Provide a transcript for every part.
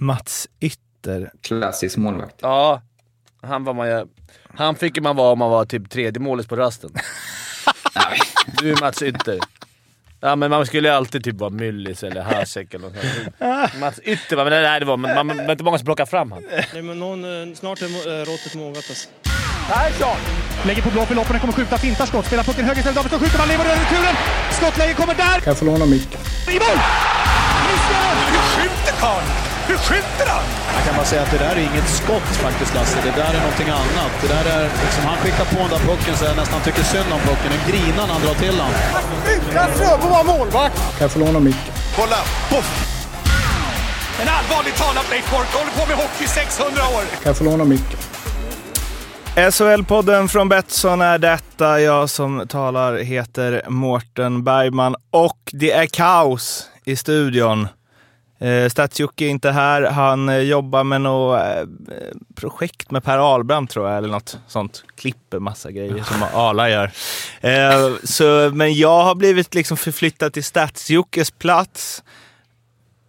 Mats Ytter. Klassisk målvakt. Ja, han, var man, ju- han fick man vara om man var typ tredje målet på rasten. du är Mats Ytter. Ja, men man skulle ju alltid typ vara Myllis eller Hasek eller något sånt. Mats Ytter, men det, nej, det var, man, man, var inte många som plockade fram han. Nej, men någon, eh, snart är äh, råttet mogat alltså. Lägger på blå för loppen, kommer skjuta, fintar skott, spelar pucken höger istället, Davidsson skjuter, man lever över returen! Skottläge kommer där! Kan jag få låna micken? I mål! Hur skjuter karln? Hur skjuter han? Jag kan bara säga att det där är inget skott faktiskt Lasse. Det där är någonting annat. Det där är liksom, han skickar på den där pucken så jag nästan tycker synd om pucken. Den grinar när han drar till den. Utan Fröbo var målvakt! Kan jag få låna micken? Kolla! Poff! En allvarligt talad Blake Bork håller på med hockey i 600 år! Kan jag få låna micken? SHL-podden från Betsson är detta. Jag som talar heter Mårten Bergman och det är kaos i studion. Eh, Stats-Jocke är inte här. Han eh, jobbar med något eh, projekt med Per Ahlbrandt tror jag, eller något sånt. Klipper massa grejer som Arla gör. Eh, så, men jag har blivit liksom förflyttad till Stats-Jockes plats.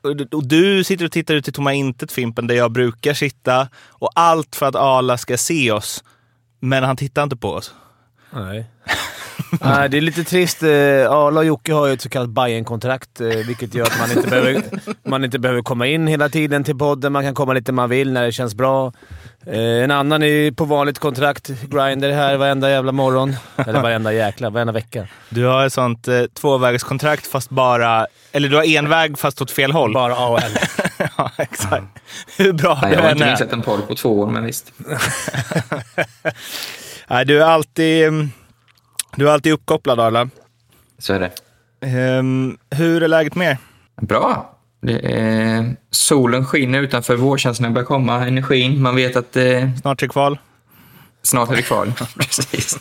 Och du- Och du sitter och tittar ut i tomma intet, Fimpen, där jag brukar sitta. Och allt för att Arla ska se oss. Men han tittar inte på oss. Nej. Nej, det är lite trist. Eh, Arla och Jocke har ju ett så kallat Bayern-kontrakt, eh, vilket gör att man inte, behöver, man inte behöver komma in hela tiden till podden. Man kan komma lite man vill när det känns bra. Eh, En annan är på vanligt kontrakt. Grinder här varenda jävla morgon. Eller varenda jäkla, varenda vecka. Du har ett sånt eh, tvåvägskontrakt fast bara... Eller du har en väg fast åt fel håll. Bara AHL. ja, exakt. Hur bra Nej, jag har inte missat en podd på två år, men visst. Nej, du är alltid... Du är alltid uppkopplad, Arla. Så är det. Ehm, hur är läget med er? Bra. Det är, solen skiner utanför, vårkänslorna börjar komma, energin. Man vet att eh, Snart till kval. snart är det kval. Precis.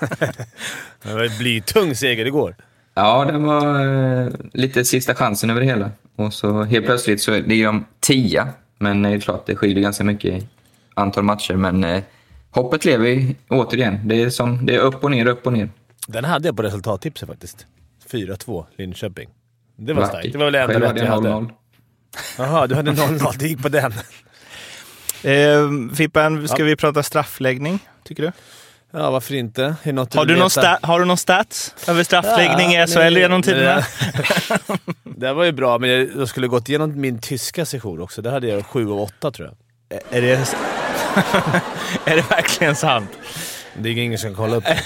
Det var en blytung seger igår. Ja, det var eh, lite sista chansen över det hela. Och så helt plötsligt så ligger de tia. Men det är klart, det skiljer ganska mycket i antal matcher. Men eh, hoppet lever ju återigen. Det är, som, det är upp och ner, upp och ner. Den hade jag på resultattipset faktiskt. 4-2 Linköping. Det var starkt. Det var väl det enda rätt hade jag hade. 0-0. Jaha, du hade 0-0. Det gick på den. Ehm, Fippen, ska vi prata straffläggning, tycker du? Ja, varför inte? Något Har du, någon sta- har du någon stats över straffläggning Ja, i SHL nej, genom tiderna? Det var ju bra, men jag jag skulle gått igenom min tyska session också. Där hade jag 7 och 8 tror jag. Är det, är det verkligen sant? Det är ingen som kan kolla upp det.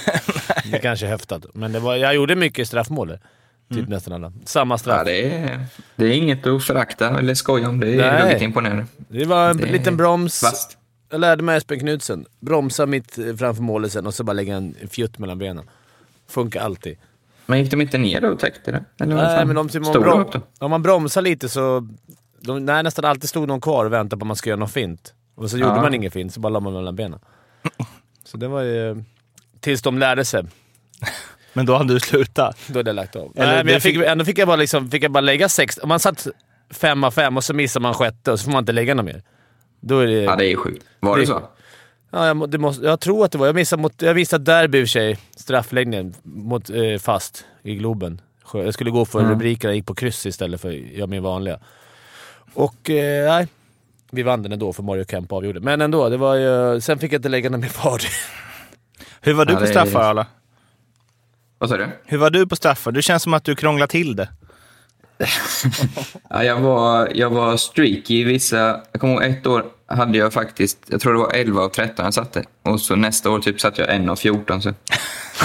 Det kanske är höftat. Men det var, jag gjorde mycket straffmål. Typ Mm. nästan alla. Samma straff. Ja, det, är, det är inget att förakta eller skoja om. Det är Nej. ruggigt imponerande. Det var en Det är liten broms. vasst. Jag lärde mig Espen Knudsen. Bromsa mitt eh, framför målet sen och så bara lägga en fjutt mellan benen. Funkar alltid. Men gick de inte ner då och täckte det? Eller Nej, fan? men om, typ, om, brom, om man bromsar lite så... De, nej, nästan alltid stod någon kvar och väntade på att man skulle göra någon fint. Och så gjorde Ja. man ingen fint, så bara la man mellan benen. Så det var ju... Tills de lärde sig. Men då hade du slutat. Då hade jag lagt av. Eller Nej, men jag fick, fick- ändå fick jag, bara liksom, fick jag bara lägga sex. Om man satt fem av fem och så missar man sjätte och så får man inte lägga något mer. Då är det... Ja, det är sjukt. Var det, Det- så? Ja, jag, måste, jag tror att det var. Jag missade, mot, jag missade derby i och för sig. Straffläggningen mot eh, fast i Globen. Jag skulle gå för Mm. rubrikerna, jag gick på kryss istället för göra min vanliga. Och eh, nej, vi vann den ändå för Mario Kemp avgjorde. Men ändå, det var ju, sen fick jag inte lägga någon mer kvar. Hur var du Ja, på straffar, Arla? Vad sa du? Hur var du på straffar? Du känns som att du krånglar till det. Ja, jag, var, jag var streaky i vissa... Jag kommer ihåg ett år hade jag faktiskt, jag tror det var 11 av 13 jag satte. Och så nästa år typ satt jag 1 av 14. Så.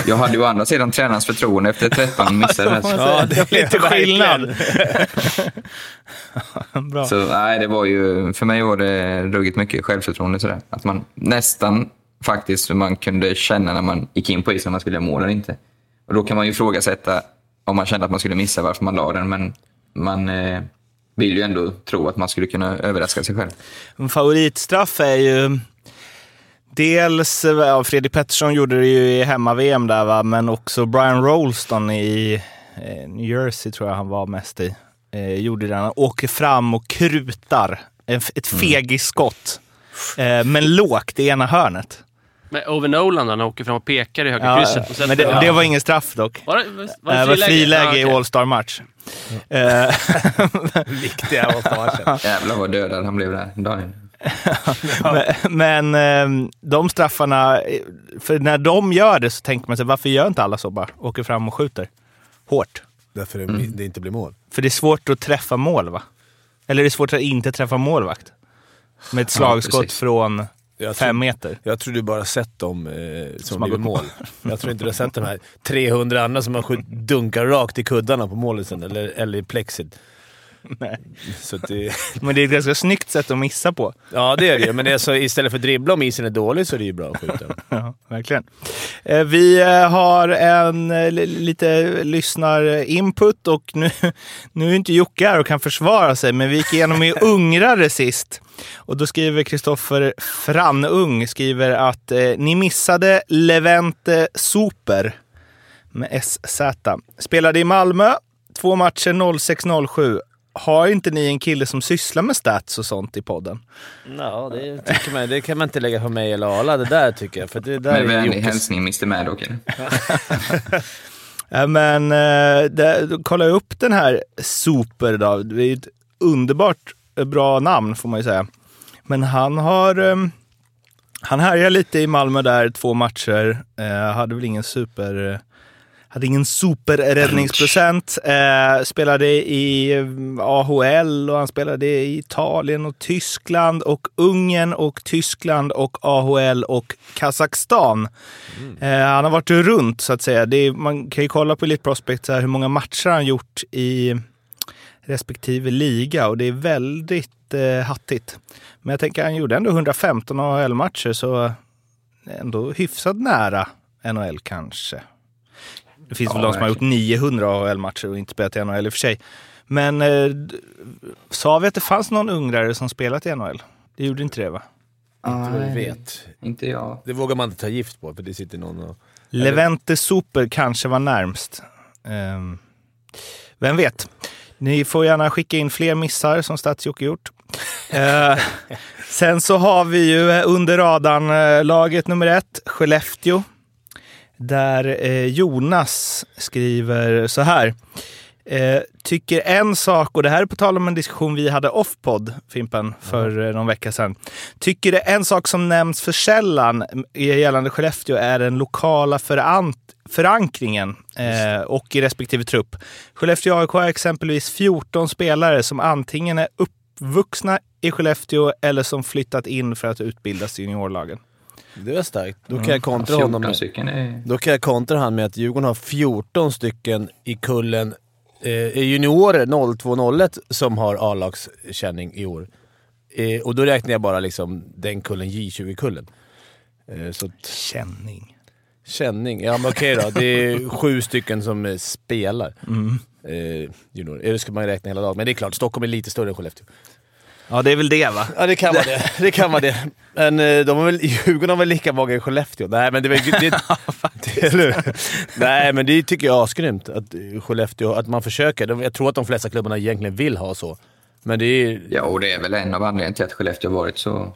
Jag hade ju å andra sidan tränarens förtroende efter 13 missade det. Så, Ja, det är lite skillnad. Bra. så nej, det var ju, för mig var det ruggigt mycket självförtroende. Sådär. Att man nästan faktiskt man kunde känna när man gick in på isen om man skulle göra mål eller inte. Och då kan man ju ifrågasätta om man kände att man skulle missa varför man la den. Men man eh, vill ju ändå tro att man skulle kunna överraska sig själv. En favoritstraff är ju dels, ja, Fredrik Pettersson gjorde det ju i hemma-VM där va, men också Brian Rolston i eh, New Jersey tror jag han var mest i. Eh, gjorde det. Han åker fram och krutar ett Mm. fegisskott. Eh, men lågt i ena hörnet. Men Ove Nolan då, när han åker fram och pekar i högra Ja, krysset. Men det, Ja. det var ingen straff dock. Var det, var det Det var friläge? friläge Ja, i. All-Star-match. Eh, Viktiga åtta matcher. Jävlar vad dödad han blev där dagen. men men eh, de straffarna, eh, för när de gör det så tänker man sig varför gör inte alla så bara? Åker fram och skjuter hårt. Därför det, det inte blir mål. För det är svårt att träffa mål va? Eller det är svårt att inte träffa målvakt. Med ett slagskott precis. från Jag fem tror, meter. jag tror du bara sett dem eh, som, Som blivit mål. Jag tror inte du har sett de här 300 andra som har dunkar rakt i kuddarna på målet sen, eller, eller i plexit. Nej. Så det, Men det är ett ganska snyggt sätt att missa på. ja, det är det. Men det är så, istället för att dribbla om isen är dålig så är det ju bra att skjuta. Ja, verkligen. Eh, Vi eh, har en eh, li- lite lyssnarinput och nu, nu är inte Jocke här och kan försvara sig, men vi gick igenom i ungrare sist. Och då skriver Kristoffer Franung skriver att eh, ni missade Levente Super med SZ. Spelade i Malmö, två matcher 06-07. Har inte ni en kille som sysslar med stats och sånt i podden? Ja, det, tycker man, det kan man inte lägga på mig eller Arla, det där tycker jag. För det där Med är vänlig hälsning Mr Maddock. Ja, men eh, det, jag upp den här Super då. Det är ett underbart eh, bra namn får man ju säga. Men han har... Eh, han härjar lite i Malmö där, två matcher. Eh, hade väl ingen super... Hade ingen superräddningsprocent. Eh, spelade i eh, AHL och han spelade i Italien och Tyskland och Ungern och Tyskland och AHL och Kazakstan. Eh, han har varit runt så att säga. Är, man kan ju kolla på Elite Prospect så här, hur många matcher han gjort i respektive liga och det är väldigt eh, hattigt. Men jag tänker han gjorde ändå 115 AHL-matcher så ändå hyfsat nära NHL kanske. Det finns väl Ja, de som har gjort 900 AHL-matcher och inte spelat i NHL i och för sig. Men eh, sa vi att det fanns någon ungrare som spelat i NHL? Det gjorde inte det va? Inte vad vi vet. Inte jag. Det vågar man inte ta gift på, för det sitter någon och... Levente Super kanske var närmst. Ehm, vem vet? Ni får gärna skicka in fler missar som Stats-Jocke gjort. Eh, sen så har vi ju under radarn eh, laget nummer ett, Skellefteå. Där eh, Jonas skriver så här. Eh, tycker en sak, och det här är på tal om en diskussion vi hade off-podd, Fimpen, för eh, någon vecka sedan. Tycker det en sak som nämns för sällan gällande Skellefteå är den lokala förant- förankringen eh, och i respektive trupp. Skellefteå AIK har exempelvis 14 spelare som antingen är uppvuxna i Skellefteå eller som flyttat in för att utbildas i juniorlagen. Det var starkt. Då kan jag kontra honom 14 med... är... Då kan jag kontra han med att Djurgården har 14 stycken i kullen eh, juniorer 0201 som har A-lagskänning i år. Eh, och då räknar jag bara liksom den kullen, J20-kullen. Eh, så Känning. känning, ja men okej då. Det är sju stycken som eh, spelar. Eh, juniorer. Eller ska man räkna hela laget? Men det är klart, Stockholm är lite större än Skellefteå. Ja, det är väl det va? Ja, det kan vara det. Det kan vara det. Men eh, de har väl, Djurgården har väl lika många i Skellefteå? Nej, men det, är väl- det, det, hur? Nej, men det tycker jag är asgrymt. Att Skellefteå, att man försöker. Jag tror att de flesta klubbarna egentligen vill ha så. Men det är... Ja, och det är väl en av anledningarna till att Skellefteå har varit så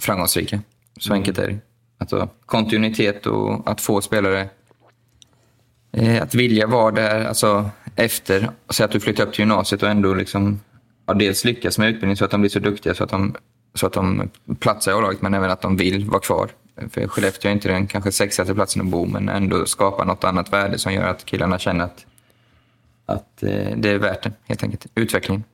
framgångsrika. Så enkelt är det. Alltså, kontinuitet och att få spelare eh, att vilja vara där alltså, efter. Så att du flyttar upp till gymnasiet och ändå liksom, ja, dels lyckas med utbildning så att de blir så duktiga så att de, så att de platsar i A-laget, men även att de vill vara kvar. För Skellefteå är inte den kanske sexigaste platsen att bo, men ändå skapa något annat värde som gör att killarna känner att, att eh, det är värt det, helt enkelt. Utvecklingen.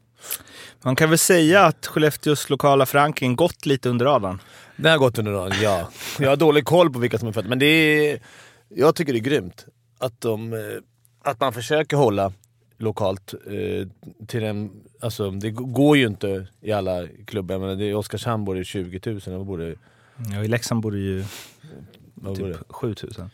Man kan väl säga att Skellefteås lokala förankring gått lite under radarn. Det har gått under dagen, ja. Jag har dålig koll på vilka som är födda, men det är... Jag tycker det är grymt att, de, eh, att man försöker hålla lokalt eh, till en... Alltså, det går ju inte i alla klubbar. Men det är Oskarshamn bor det 20 000, och borde, Ja, I Leksand bor det ju vad bor det? typ 7000.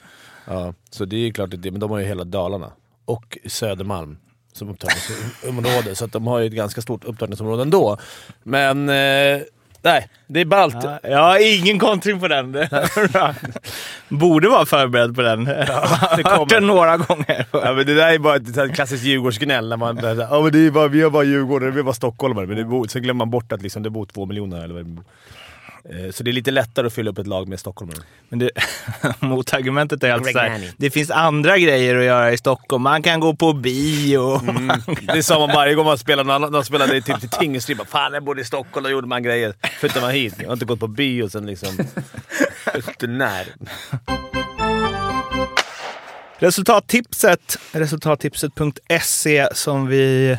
Ja, så det är klart att det, men de har ju hela Dalarna. Och Södermalm som upptagningsområde, så att de har ju ett ganska stort upptagningsområde ändå. Men... Eh, nej, det är ballt. Ja, jag har ingen kontring på den. Det. Borde vara förberedd på den. det Hört kommer. den några gånger. Ja, men det där är bara ett klassiskt Djurgårdsgnäll. När man, ja, men det är bara, vi är bara Djurgårdare, vi är bara stockholmare. Men det bor, sen glömmer man bort att liksom, det bor två miljoner eller vad det Så det är lite lättare att fylla upp ett lag med stockholmare. Men det, motargumentet är alltså såhär, det finns andra grejer att göra i Stockholm. Man kan gå på bio. Det sa man varje gång man spelade, någon annan- de spelade typ till Tingsryd. Fan, jag bodde i Stockholm och gjorde man grejer. Flyttade man hit. Jag har inte gått på bio sen liksom... Inte när. Resultattipset, resultattipset.se som vi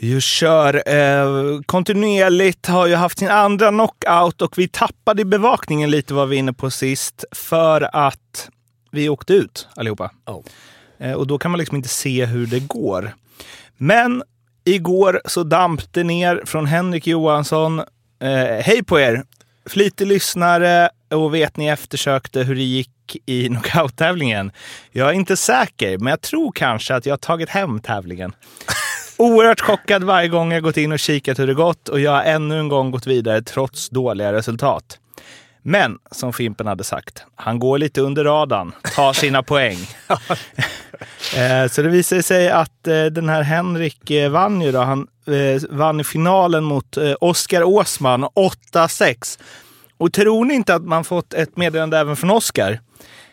ju kör eh, kontinuerligt, har ju haft sin andra knockout och vi tappade i bevakningen lite var vi inne på sist för att vi åkte ut allihopa. Oh. Eh, och då kan man liksom inte se hur det går. Men igår så damp det ner från Henrik Johansson. Eh, hej på er! Flitig lyssnare och vet ni eftersökte hur det gick i knockout-tävlingen. Jag är inte säker, men jag tror kanske att jag har tagit hem tävlingen. Oerhört chockad varje gång jag gått in och kikat hur det gått och jag har ännu en gång gått vidare trots dåliga resultat. Men som Fimpen hade sagt, han går lite under radarn, tar sina poäng. Eh, Så det visade sig att eh, den här Henrik eh, vann ju då. Han vann i finalen mot Oskar Åsman 8-6. Och tror ni inte att man fått ett meddelande även från Oskar?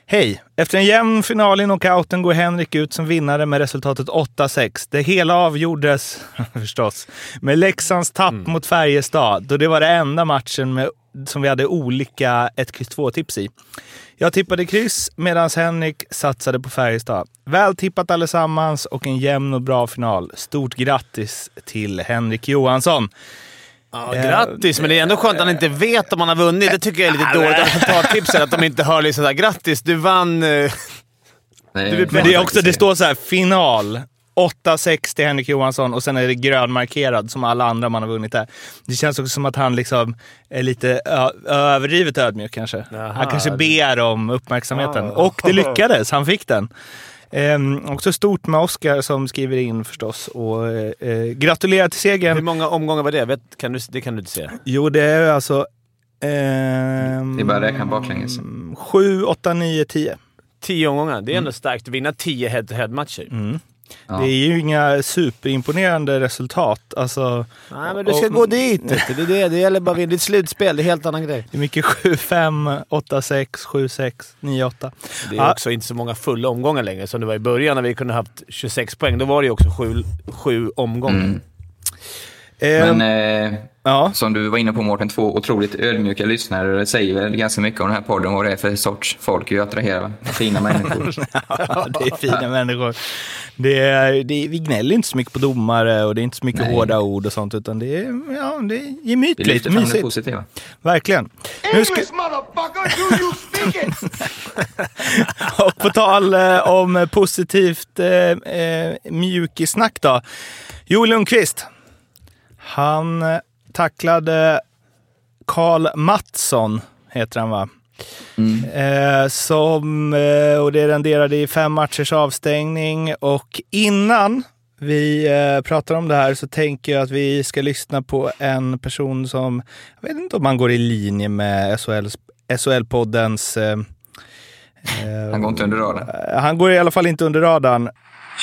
Hej! Efter en jämn final i knockouten går Henrik ut som vinnare med resultatet 8-6. Det hela avgjordes, förstås, med Leksands tapp mot Färjestad. Och det var det enda matchen med, som vi hade olika 1, X, 2-tips i. Jag tippade kryss medan Henrik satsade på Färjestad. Väl tippat allesammans och en jämn och bra final. Stort grattis till Henrik Johansson. Ja, grattis, men det är ändå skönt att han inte vet om han har vunnit. Det tycker jag är lite dåligt av resultattipsen. Att de inte hör liksom såhär “Grattis, du vann”. eh." Nej, Men det är också, det står så här, final. 8-6 till Henrik Johansson och sen är det grönmarkerad som alla andra man har vunnit där. Det känns också som att han liksom är lite överdrivet ödmjuk kanske. Jaha. Han kanske ber om uppmärksamheten. Ah. Och det lyckades, han fick den. Ehm, också stort med Oscar som skriver in förstås och eh, eh, gratulerar till Hur segern. många omgångar var det? Vet, kan du, det kan du inte se. Jo, det är alltså... Ehm, Det är bara att räkna baklänges. 7, 8, 9, 10. Tio omgångar. Det är ändå starkt att vinna tio head-to-head-matcher. Ja. Det är ju inga superimponerande resultat. Alltså, Nej, men du ska och- gå dit. Det, är det, det gäller bara är ett slutspel. Det är en helt annan grej. Det är mycket 7-5, 8-6, 7-6, 9-8. Det är Ja. också inte så många fulla omgångar längre som det var i början när vi kunde haft 26 poäng. Då var det ju också sju, sju omgångar. Mm. Ehm, Men eh, ja. som du var inne på Mårten, två otroligt ödmjuka lyssnare. Det säger väl ganska mycket om den här podden, vad det är för sorts folk vi attraherar. Fina människor. ja, det är fina människor. Det är, det är, vi gnäller inte så mycket på domare och det är inte så mycket Nej. hårda ord och sånt, utan det är, ja, det är Vi gemytligt, lyfter fram det positiva. Verkligen. Nu ska, och på tal eh, om positivt eh, eh, mjukisnack då. Joel Lundqvist. Han eh, tacklade Karl Mattsson, heter han va? Eh, som, eh, och det renderade i fem matchers avstängning. Och innan vi eh, pratar om det här så tänker jag att vi ska lyssna på en person som, jag vet inte om han går i linje med SHLs, SHL-poddens... Eh, eh, Han går inte under radarn. han går i alla fall inte under radarn.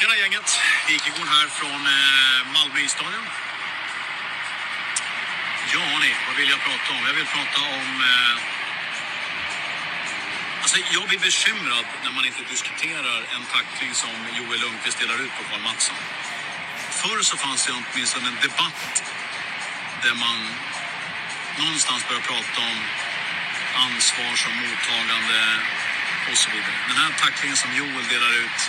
Tjena gänget! Wikegård här från eh, Malmö isstadion. Ja ni, vad vill jag prata om? Jag vill prata om... Eh, alltså jag blir bekymrad när man inte diskuterar en tackling som Joel Lundqvist delar ut på Karl Mattsson. Förr så fanns det åtminstone en debatt där man någonstans började prata om ansvar som mottagande och så vidare. Den här tacklingen som Joel delar ut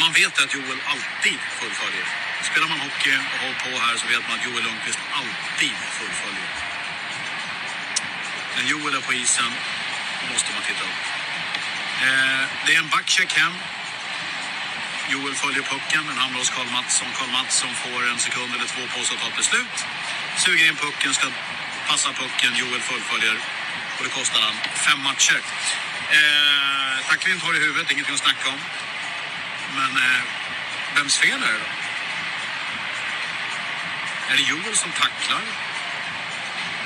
man vet att Joel alltid fullföljer. Spelar man hockey och håller på här så vet man att Joel Lundqvist alltid fullföljer. När Joel är på isen måste man titta upp. Eh, det är en backcheck hem. Joel följer pucken, den hamnar hos Karl Mattsson. Karl Mattsson får en sekund eller två på sig att ta ett beslut. Suger in pucken, ska passa pucken. Joel fullföljer och det kostar han fem matcher. Eh, tacklingen tar i huvudet, ingenting att snacka om. Men eh, vems fel är det då? Är det Joel som tacklar?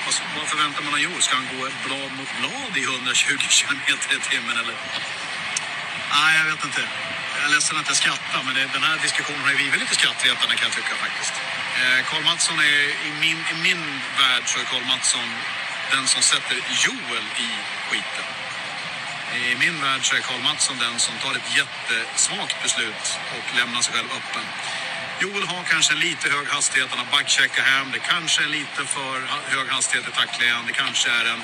Vad, vad förväntar man av Joel? Ska han gå blad mot blad i 120 km i timmen eller? Nej, jag vet inte. Jag är ledsen att jag skrattar, men det, den här diskussionen har ju blivit lite skrattretande kan jag tycka faktiskt. Eh, Karl Mattsson är, i min, i min värld så är Karl Mattsson den som sätter Joel i skiten. I min värld så är Karl Mattsson den som tar ett jättesvagt beslut och lämnar sig själv öppen. Joel har kanske en lite hög hastighet, han har backcheckat hem, det kanske är lite för hög hastighet i tacklingen, det kanske är en,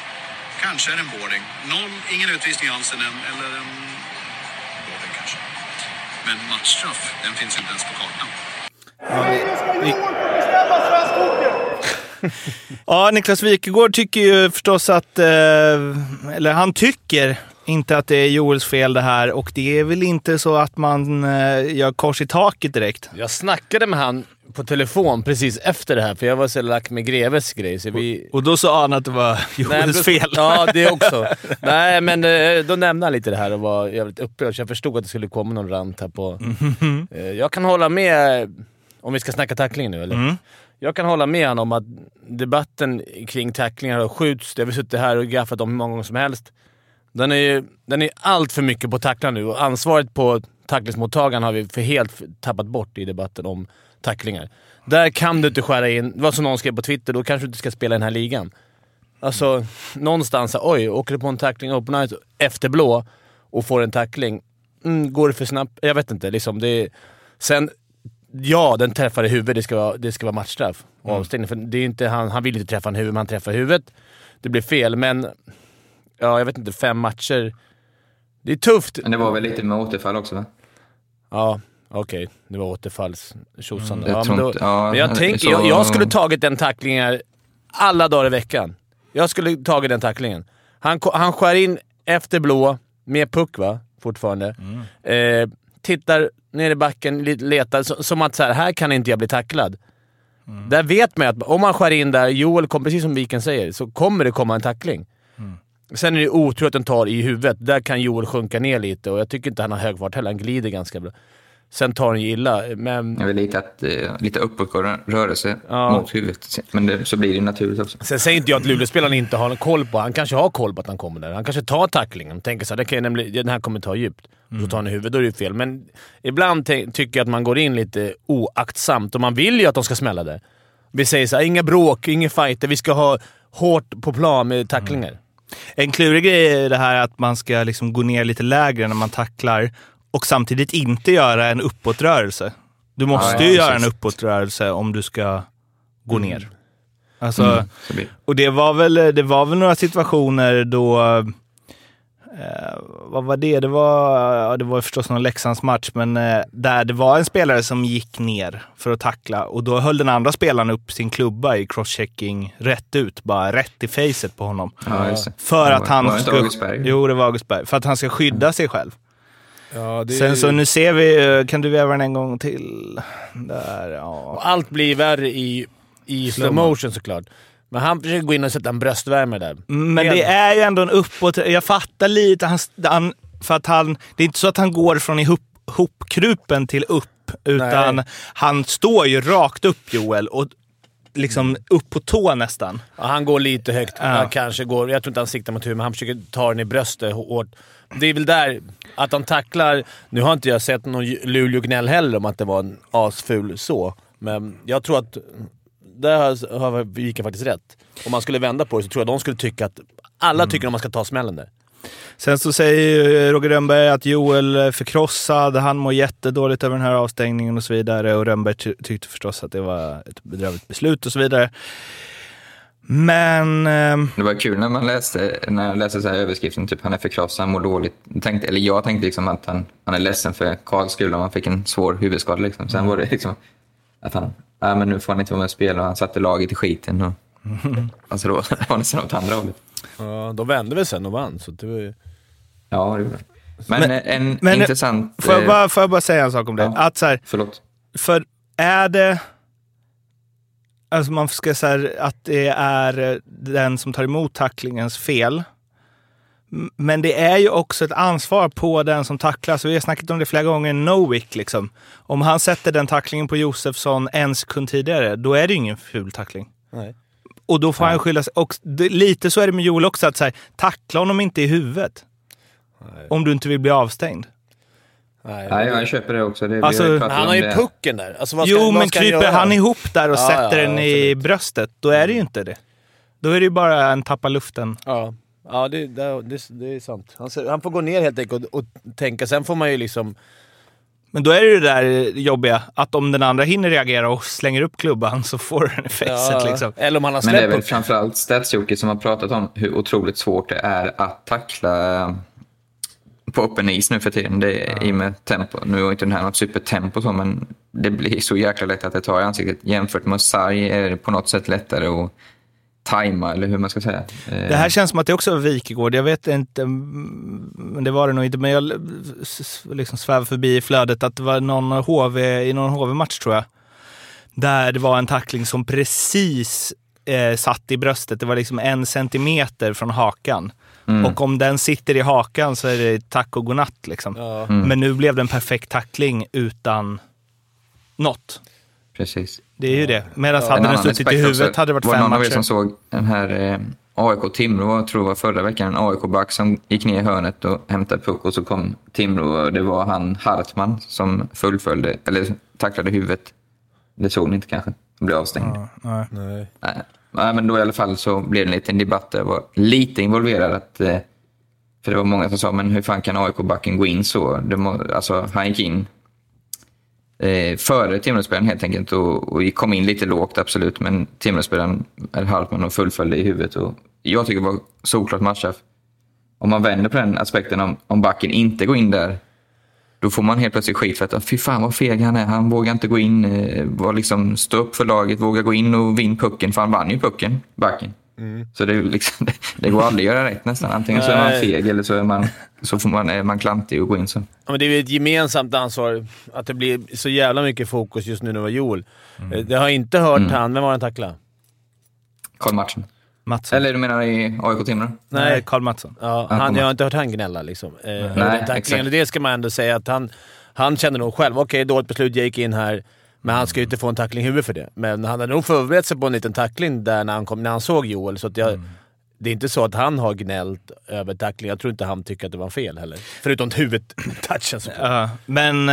kanske är en boarding. Noll, ingen utvisning alls, eller en boarding kanske. Men matchstraff, den finns inte ens på kartan. Ja, Niklas Wikegård tycker ju förstås att, eh, eller han tycker inte att det är Joels fel det här och det är väl inte så att man eh, gör kors i taket direkt. Jag snackade med han på telefon precis efter det här, för jag var så lack med Greves grej. Så vi... Och då sa han att det var Joels fel. Ja, det också. Nej, men eh, då nämnde han lite det här och var jävligt upprörd, så jag förstod att det skulle komma någon rant här på... Eh, Jag kan hålla med, om vi ska snacka tackling nu eller? Mm. Jag kan hålla med honom om att debatten kring tacklingar har skjuts, det har vi suttit här och gaffat om hur många gånger som helst. Den är den är allt för mycket på tacklar nu och ansvaret på tacklingsmottagaren har vi för helt tappat bort i debatten om tacklingar. Där kan du inte skära in, det var som någon skrev på Twitter, då kanske du inte ska spela i den här ligan. Alltså, någonstans oj, åker du på en tackling open ice efter blå och får en tackling. Mm, går det för snabbt? Jag vet inte. Liksom, det är, sen, ja, den träffar i huvudet. Det ska vara, det ska vara matchstraff och avstängning. För det är inte, han, han vill inte träffa en huvud, men han träffar huvudet. Det blir fel, men ja, jag vet inte, fem matcher. Det är tufft. Men det var väl lite med återfall också va? Ja, okej. Det var återfallstjosan. Mm, ja, men då, ja, men jag, så- tänker, jag, jag skulle tagit den tacklingen alla dagar i veckan. Jag skulle tagit den tacklingen. Han, han skär in efter blå, med puck va, fortfarande. Eh, tittar ner i backen, letar, så, som att så här, här kan inte jag bli tacklad. Där vet man att om man skär in där, Joel, kom, precis som Viken säger, så kommer det komma en tackling. Sen är det otur att den tar i huvudet. Där kan Joel sjunka ner lite och jag tycker inte han har hög fart heller. Han glider ganska bra. Sen tar han ju illa, men... Är väl lite, att, eh, lite uppåtgående rörelse Ja. mot huvudet. Men det, så blir det naturligt också. Sen säger inte jag att Luleåspelaren inte har koll på Han kanske har koll på att han kommer där. Han kanske tar tacklingen och tänker kan jag nämligen, den här kommer ta djupt. Och så tar han i huvudet, då är det ju fel. Men ibland tycker jag att man går in lite oaktsamt och man vill ju att de ska smälla där. Vi säger såhär, inga bråk, inga fighter. Vi ska ha hårt på plan med tacklingar. En klurig grej är det här att man ska liksom gå ner lite lägre när man tacklar och samtidigt inte göra en uppåtrörelse. Du måste Ja, ju göra en uppåtrörelse om du ska gå ner. Alltså, Mm. Och det var, väl, det var väl några situationer då... Eh, vad var det? Det var, ja, det var förstås någon Leksandsmatch, men eh, där det var en spelare som gick ner för att tackla och då höll den andra spelaren upp sin klubba i crosschecking rätt ut, bara rätt i facet på honom. Ja. För att han var ska... Augustberg? Jo, det var Augustberg. För att han ska skydda sig själv. Ja, det Sen så nu ser vi, eh, kan du väva den en gång till? Där, ja. Och allt blir värre i, i slow motion såklart. Men han försöker gå in och sätta en bröstvärme där. Men Helt- det är ju ändå en uppåt... Jag fattar lite. Han, han, för att han, det är inte så att han går från ihop, hopkrupen till upp, utan Nej. han står ju rakt upp Joel och liksom upp på tå nästan. Ja, han går lite högt. Ja. Han kanske går, jag tror inte han siktar mot huvudet, men han försöker ta den i bröstet hårt. Det är väl där, att han tacklar... Nu har inte jag sett någon Luleå-gnäll heller om att det var en asful så, men jag tror att där har- har Viken faktiskt rätt. Om man skulle vända på det så tror jag de skulle tycka att alla tycker att man ska ta smällen där. Sen så säger ju Roger Rönnberg att Joel är förkrossad, han mår jättedåligt över den här avstängningen och så vidare. Och Rönnberg ty- tyckte förstås att det var ett bedrövligt beslut och så vidare. Men... ehm, Det var kul när man läste, när jag läste så här överskriften, typ han är förkrossad, han mår dåligt. Jag Tänkte, eller jag tänkte liksom att han, han är ledsen för Karls skull om han fick en svår huvudskada. Liksom. Sen var det liksom att han, ja men nu får han inte vara med och spela och han satte laget i skiten. Och, alltså då var det nästan åt andra hållet. Ja, de vände väl sen och vann, så det var ju... Ja, det gjorde. Men, Men- eh, en men- intressant... Får jag, eh, bara, får jag bara säga en sak om det? ja. Att så här, Förlåt. För är det... Alltså man ska säga att det är den som tar emot tacklingens fel. Men det är ju också ett ansvar på den som tacklar. Så vi har snackat om det flera gånger. Nowick liksom. Om han sätter den tacklingen på Josefsson en sekund tidigare, då är det ju ingen ful tackling. Nej. Och då får han skylla sig. Och det, lite så är det med Joel också. Att så här, tackla honom inte i huvudet. Om du inte vill bli avstängd. Nej. Nej, jag köper det också. Det, Alltså, Han har ju det. pucken där. Alltså, vad ska, Jo, vad men ska kryper göra? han ihop där och Ja, sätter ja, den i absolut. bröstet, då är det ju inte det. Då är det ju bara en tappa luften. Ja, ja det, det, det, det är sant. Han, ser- han får gå ner helt enkelt och, och tänka. Sen får man ju liksom... Men då är det ju det där jobbiga, att om den andra hinner reagera och slänger upp klubban så får den effektet. Liksom. Eller om han har Men det är väl upp. framförallt Stats-Jocke som har pratat om hur otroligt svårt det är att tackla på öppen is nu för tiden. Det är, I och med tempo. Nu är inte den här något supertempo så, men det blir så jäkla lätt att det tar i ansiktet. Jämfört med sarg är det på något sätt lättare att tajma, eller hur man ska säga. Eh, Det här känns som att det också var Wikegård. Jag vet inte, mm, men det var det nog inte. Men jag liksom svävade förbi i flödet att det var någon HV, i någon HV-match tror jag. Där det var en tackling som precis eh, satt i bröstet. Det var liksom en centimeter från hakan. Mm. Och om den sitter i hakan så är det tack och godnatt. Liksom. Ja. Mm. Men nu blev det en perfekt tackling utan något. Precis. Det är ju det. Medan En hade den suttit i huvudet också. hade det varit var det fem någon av er matcher. som såg den här eh, AIK-Timrå, jag tror det var förra veckan, en AIK-back som gick ner i hörnet och hämtade puck och så kom Timrå och det var han Hartman som fullföljde, eller tacklade huvudet. Det såg ni inte kanske? Han blev avstängd. Nej. Nej. Nej. Nej, men då i alla fall så blev det en liten debatt där jag var lite involverad. Att, eh, för det var många som sa, men hur fan kan AIK-backen gå in så? Det må, alltså, han gick in eh, före Timråspelaren helt enkelt och, och kom in lite lågt, absolut. Men Timråspelaren, eller Hartman, och fullföljde i huvudet. Och jag tycker det var solklart matchstraff. Om man vänder på den aspekten, om, om backen inte går in där, då får man helt plötsligt skit för att fy fan vad feg han är. Han vågar inte gå in, eh, var liksom stå upp för laget, våga gå in och vinna pucken. För han vann ju pucken, backen. Så det, liksom, det går aldrig att göra rätt nästan. Antingen så är man feg eller så är man, så får man, är man klantig och går in så. Ja, men det är ju ett gemensamt ansvar att det blir så jävla mycket fokus just nu när det var Joel. Eh, Det har jag inte hört han... Vem var den tacklade? Kolla matchen. Mattsson. Eller du menar i AIK-Timrå? Nej, Karl Mattsson. Ja, Han han, jag har inte hört han gnälla liksom. Eh, Nej, den tacklingen. exakt. Det ska man ändå säga att han, han kände nog själv, okej dåligt beslut, jag gick in här. Men han ska ju inte få en tackling i huvudet för det. Men han hade nog förberett sig på en liten tackling där när han, kom, när han såg Joel. Så att jag, Det är inte så att han har gnällt över tackling. Jag tror inte han tycker att det var fel heller. Förutom huvudtouchen såklart. Ja, men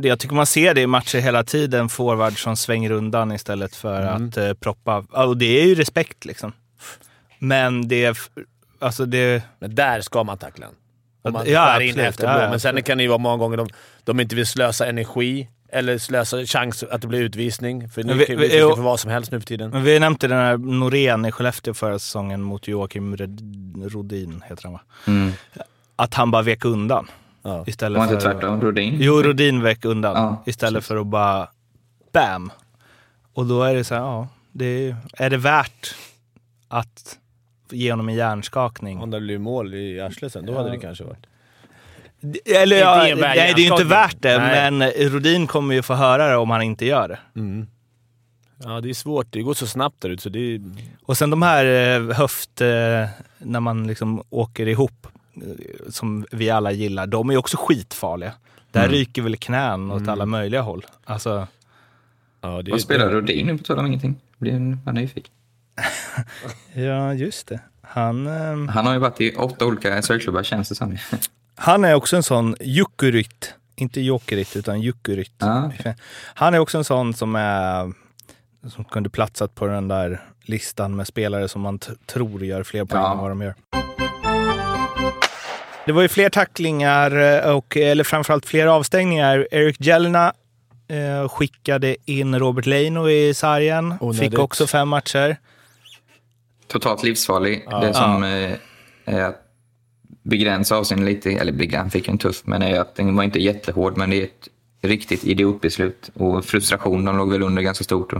det, jag tycker man ser det i matcher hela tiden. Forward som svänger undan istället för Mm. att eh, proppa. Och det är ju respekt liksom. Men det Alltså det... Men där ska man tackla. Om man Ja, skär in absolut. efter Ja, blå. ja, Men sen kan det ju vara många gånger de, de inte vill slösa energi eller slösa chans att det blir utvisning. För nu kan jo. för vad som helst nu för tiden. Men vi nämnde den här Norén i Skellefteå förra säsongen mot Joakim Rodin, heter han va? Mm. Att han bara vek undan. Ja. Istället Var inte för tvärtom? Rodin? Jo, Rodin vek undan. Ja, istället precis. för att bara bam. Och då är det så här, ja, det är, är det värt att ge honom en hjärnskakning? Om det blir mål i arslet sen, då hade det kanske varit... Eller ja, en nej, det är ju inte värt det, Nej. men Rodin kommer ju få höra det om han inte gör det. Ja, det är svårt. Det går så snabbt där ute så det är... Och sen de här eh, höft, eh, när man liksom åker ihop, eh, som vi alla gillar, de är också skitfarliga. Där ryker väl knän åt alla möjliga håll. Alltså, Ja, det Vad spelar Rodin nu på tal om ingenting? Blir man nyfiken. ja, just det. Han, eh, Han har ju varit i åtta olika sökklubbar känns det som. han är också en sån jukurytt. Inte jokerit, utan jukurytt. Ja. Han är också en sån som är som kunde platsat på den där listan med spelare som man t- tror gör fler poäng Ja. än vad de gör. Det var ju fler tacklingar eh, och eller framförallt fler avstängningar. Eric Jelna eh, skickade in Robert Leino i sargen. Onödigt. Fick också fem matcher. Totalt livsfarlig. Det som eh, är att begränsa avseenden lite, eller begränsa, han fick en tuff, men är att den var inte jättehård, men det är ett riktigt idiotbeslut. Och frustrationen låg väl under ganska stort.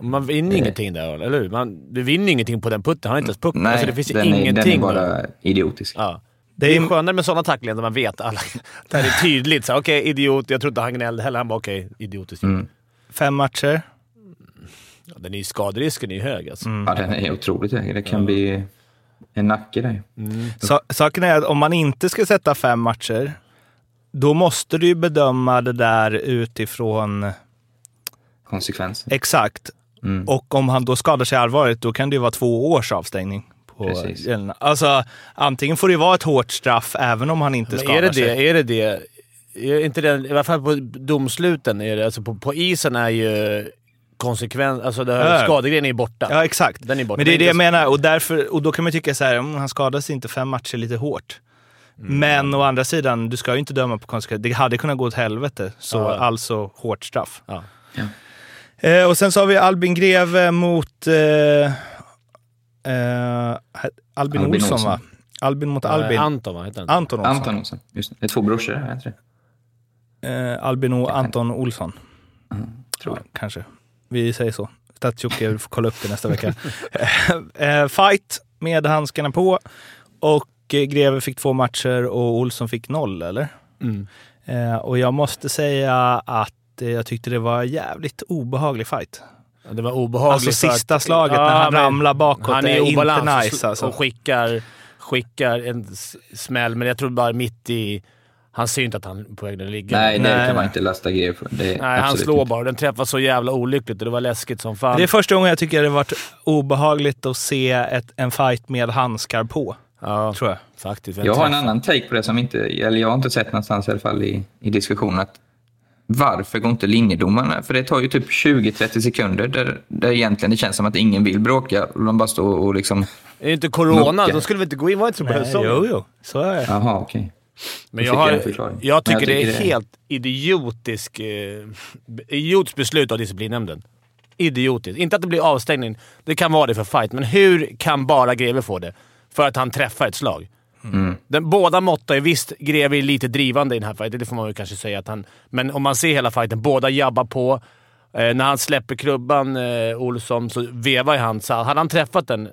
Man vinner ingenting där, eller hur? Man, du vinner ingenting på den putten. Han har inte ens pucken. nej, alltså, det finns den, är, ingenting. den är bara idiotisk. Ja. Det Det är- är skönare med sådana tacklingar där man vet alla. Där det är tydligt. Okej, idiot. Jag tror inte han gnällde heller. Han bara okej, idiotiskt. Mm. Fem matcher. Ja, den är ju, skaderisken är ju hög alltså. Ja, den är otroligt hög. Det kan bli en nacke där. Sa- saken är att om man inte ska sätta fem matcher, då måste du ju bedöma det där utifrån Konsekvens. exakt. Mm. Och om han då skadar sig allvarligt, då kan det ju vara två års avstängning. På Precis. Alltså, antingen får det ju vara ett hårt straff även om han inte Men skadar är det sig. det? Är det det? Är inte det, I alla fall på domsluten, är det, alltså på, på isen är ju konsekvens... Alltså det Ja. här, skadegrejen är borta. Ja, exakt. Den är borta. Men det är det jag menar och, därför, och då kan man tycka så här, mm, han skadades inte fem matcher lite hårt. Men å andra sidan, du ska ju inte döma på konsekvenser. Det hade kunnat gå åt helvete, så Ja. alltså hårt straff. Ja. Eh, och sen så har vi Albin Greve mot eh, eh, Albin, Albin Olsson, Olsson. va? Albin mot Eh, Albin. Anton, va? Heter han? Anton Olsson. Anton också. Just det. det är två brorsor, det inte det? Eh, Albin och Anton Olsson. tror ja, Kanske. Vi säger så. Stats-Jocke, vi får kolla upp det nästa vecka. eh, fight med handskarna på och eh, Greve fick två matcher och Olsson fick noll, eller? Mm. Eh, och jag måste säga att jag tyckte det var jävligt obehaglig fight. Ja, Det var obehagligt. Alltså sista slaget när han ramlar bakåt Han är är inte nice, alltså. och skickar, skickar en smäll, men jag tror bara mitt i... Han ser ju inte att han är på väg att ligga. Nej, det Nej, kan man inte lasta grejer för. Nej, han slår inte. bara. Den träffar så jävla olyckligt och det var läskigt som fan. Det är första gången jag tycker det varit obehagligt att se ett, en fight med handskar på, ja, tror jag. faktiskt. Jag har en annan take på det som inte, eller jag har inte sett någonstans i alla fall i, i diskussionen. Att varför går inte linjedomarna? För det tar ju typ 20-30 sekunder där, där egentligen det känns som att ingen vill bråka. Och de bara står och liksom... Är det inte corona? Mucka. Då skulle vi inte gå in. Var det inte så Nej, jo, jo. Så är det. Jaha, okej. Men jag, har, jag tycker det är det helt idiotisk, eh, idiotiskt beslut av disciplinnämnden. Idiotiskt. Inte att det blir avstängning. Det kan vara det för fight, men hur kan bara Greve få det? För att han träffar ett slag. Mm. Den, båda måttar ju visst, Greve är lite drivande i den här fighten, det får man väl kanske säga. Att han, men om man ser hela fighten, båda jabbar på. Eh, när han släpper klubban, eh, Olsson, så vevar ju han. Så hade han träffat den,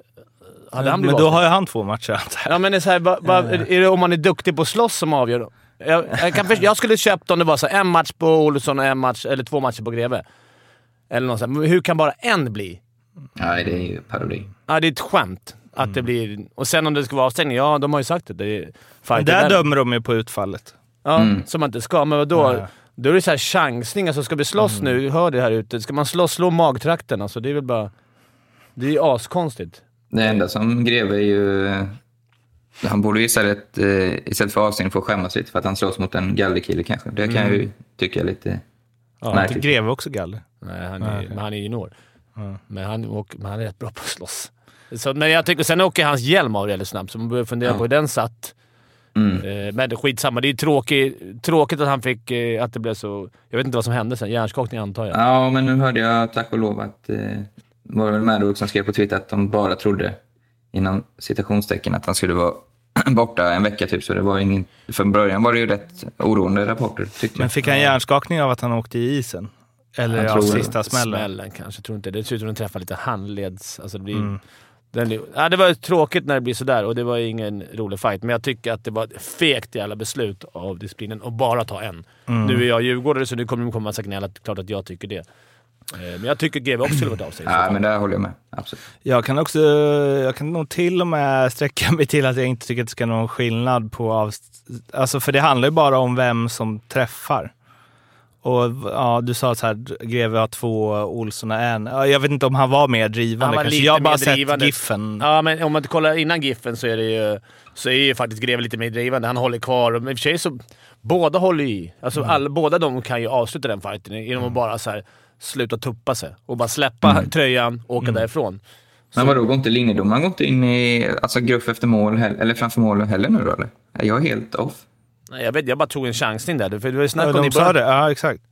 hade han Men då avstängd. har ju han två matcher, antar jag. Ja, men det är, så här, va, va, är det om man är duktig på att slåss som avgör? Jag, jag, kan, först- jag skulle köpt om det var så här, en match på Olsson och en match, eller två matcher på Greve. Eller något sånt. Men hur kan bara en bli? Nej, det är ju parodi. Ja, det är ett skämt att Mm. det blir... Och sen om det ska vara avstängning, ja de har ju sagt det. det är Men fighter där dömer de ju på utfallet. Ja, som man inte ska. Men vadå? Nej. Då är det så här chansning. Alltså ska vi slåss Mm. nu? Hör det här ute. Ska man slåss, slå magtrakten? Alltså det är väl bara... Det är ju askonstigt. Det enda som Greve är ju... Han borde ju istället, eh, istället för avstängning få skämmas lite för att han slåss mot en gallerkille kanske. Det kan jag ju tycka är lite Ja, märkligt. Greve också galler. Nej, han är, men han är junior. Men, han, åker, men han är rätt bra på att slåss. Så, men jag tycker, sen åker hans hjälm av väldigt snabbt, så man börjar fundera Ja. på hur den satt. Mm. Eh, men det är skitsamma. Det är tråkigt, tråkigt att han fick... Eh, att det blev så... Jag vet inte vad som hände sen. Hjärnskakning antar jag. Ja, men nu hörde jag tack och lov att var det väl Maddox som skrev på Twitter att de bara trodde inom citationstecken att han skulle vara borta en vecka typ. Så det var ingen, från början var det ju rätt oroande rapporter tyckte Men jag. fick han hjärnskakning av att han åkte i isen? Eller Jag av det. sista smällen? Smällen kanske. Jag tror inte det. Det ser ut som att den träffar lite handleds... Alltså det blir... Mm. Den, ja, det var tråkigt när det blir sådär och det var ingen rolig fight. Men jag tycker att det var ett fegt jävla beslut av disciplinen att bara ta en. Mm. Nu är jag djurgårdare så nu kommer de komma massa gnäll. att- Klart att jag tycker det. Eh, Men jag tycker GW också skulle varit av sig. i så Ja, men där håller jag med. Absolut. Jag kan också, jag kan nog till och med sträcka mig till att jag inte tycker att det ska vara någon skillnad på av, Alltså för det handlar ju bara om vem som träffar. Och ja, du sa så här, Greve har två, Olsson har en. Ja, Jag vet inte om han var mer drivande Han var kanske. lite Jag har bara sett drivande. giffen. Ja, men om man kollar innan Giffen så är det ju, så är ju faktiskt Greve lite mer drivande. Han håller kvar. Men i och för sig så... Båda håller ju i. Alltså Mm. alla, båda de kan ju avsluta den fighten genom att bara så här, sluta tuppa sig och bara släppa Mm. tröjan och åka därifrån. Men vadå, går inte linjedomaren inte in i alltså, grupp efter mål eller framför mål heller nu då eller? Jag är helt off. Nej, jag, vet, jag bara tog en chansning där. För det var ju snack Ja, om de sa början. det, ja exakt.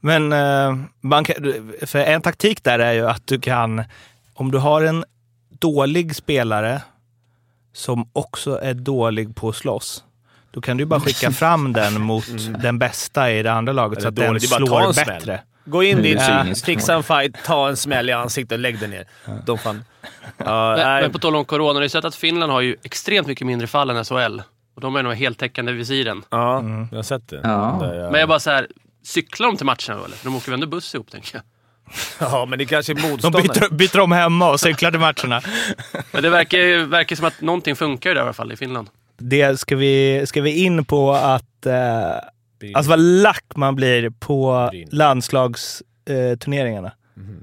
Men eh, man kan, för en taktik där är ju att du kan, om du har en dålig spelare som också är dålig på att slåss, då kan du bara skicka fram den mot den bästa i det andra laget så att den dålig, ta slår bättre. smäll. Gå in dit, cyniskt. fixa en fight, ta en smäll i ansiktet och lägg dig ner. De fan... Ja, Men, men på tal om corona, har ni sett att Finland har ju extremt mycket mindre fall än SHL? Och de är nog heltäckande visiren. ja, jag har sett det. Ja. Där jag- Men jag bara så här, cyklar de till matcherna eller? För de åker väl ändå buss ihop tänker jag. Ja, men det kanske är De motståndare. byter, byter om hemma och cyklar till matcherna. Men det verkar, ju- verkar som att någonting funkar ju där i alla fall i Finland. Det ska vi, ska vi in på att... Eh, alltså vad lack man blir på landslagsturneringarna.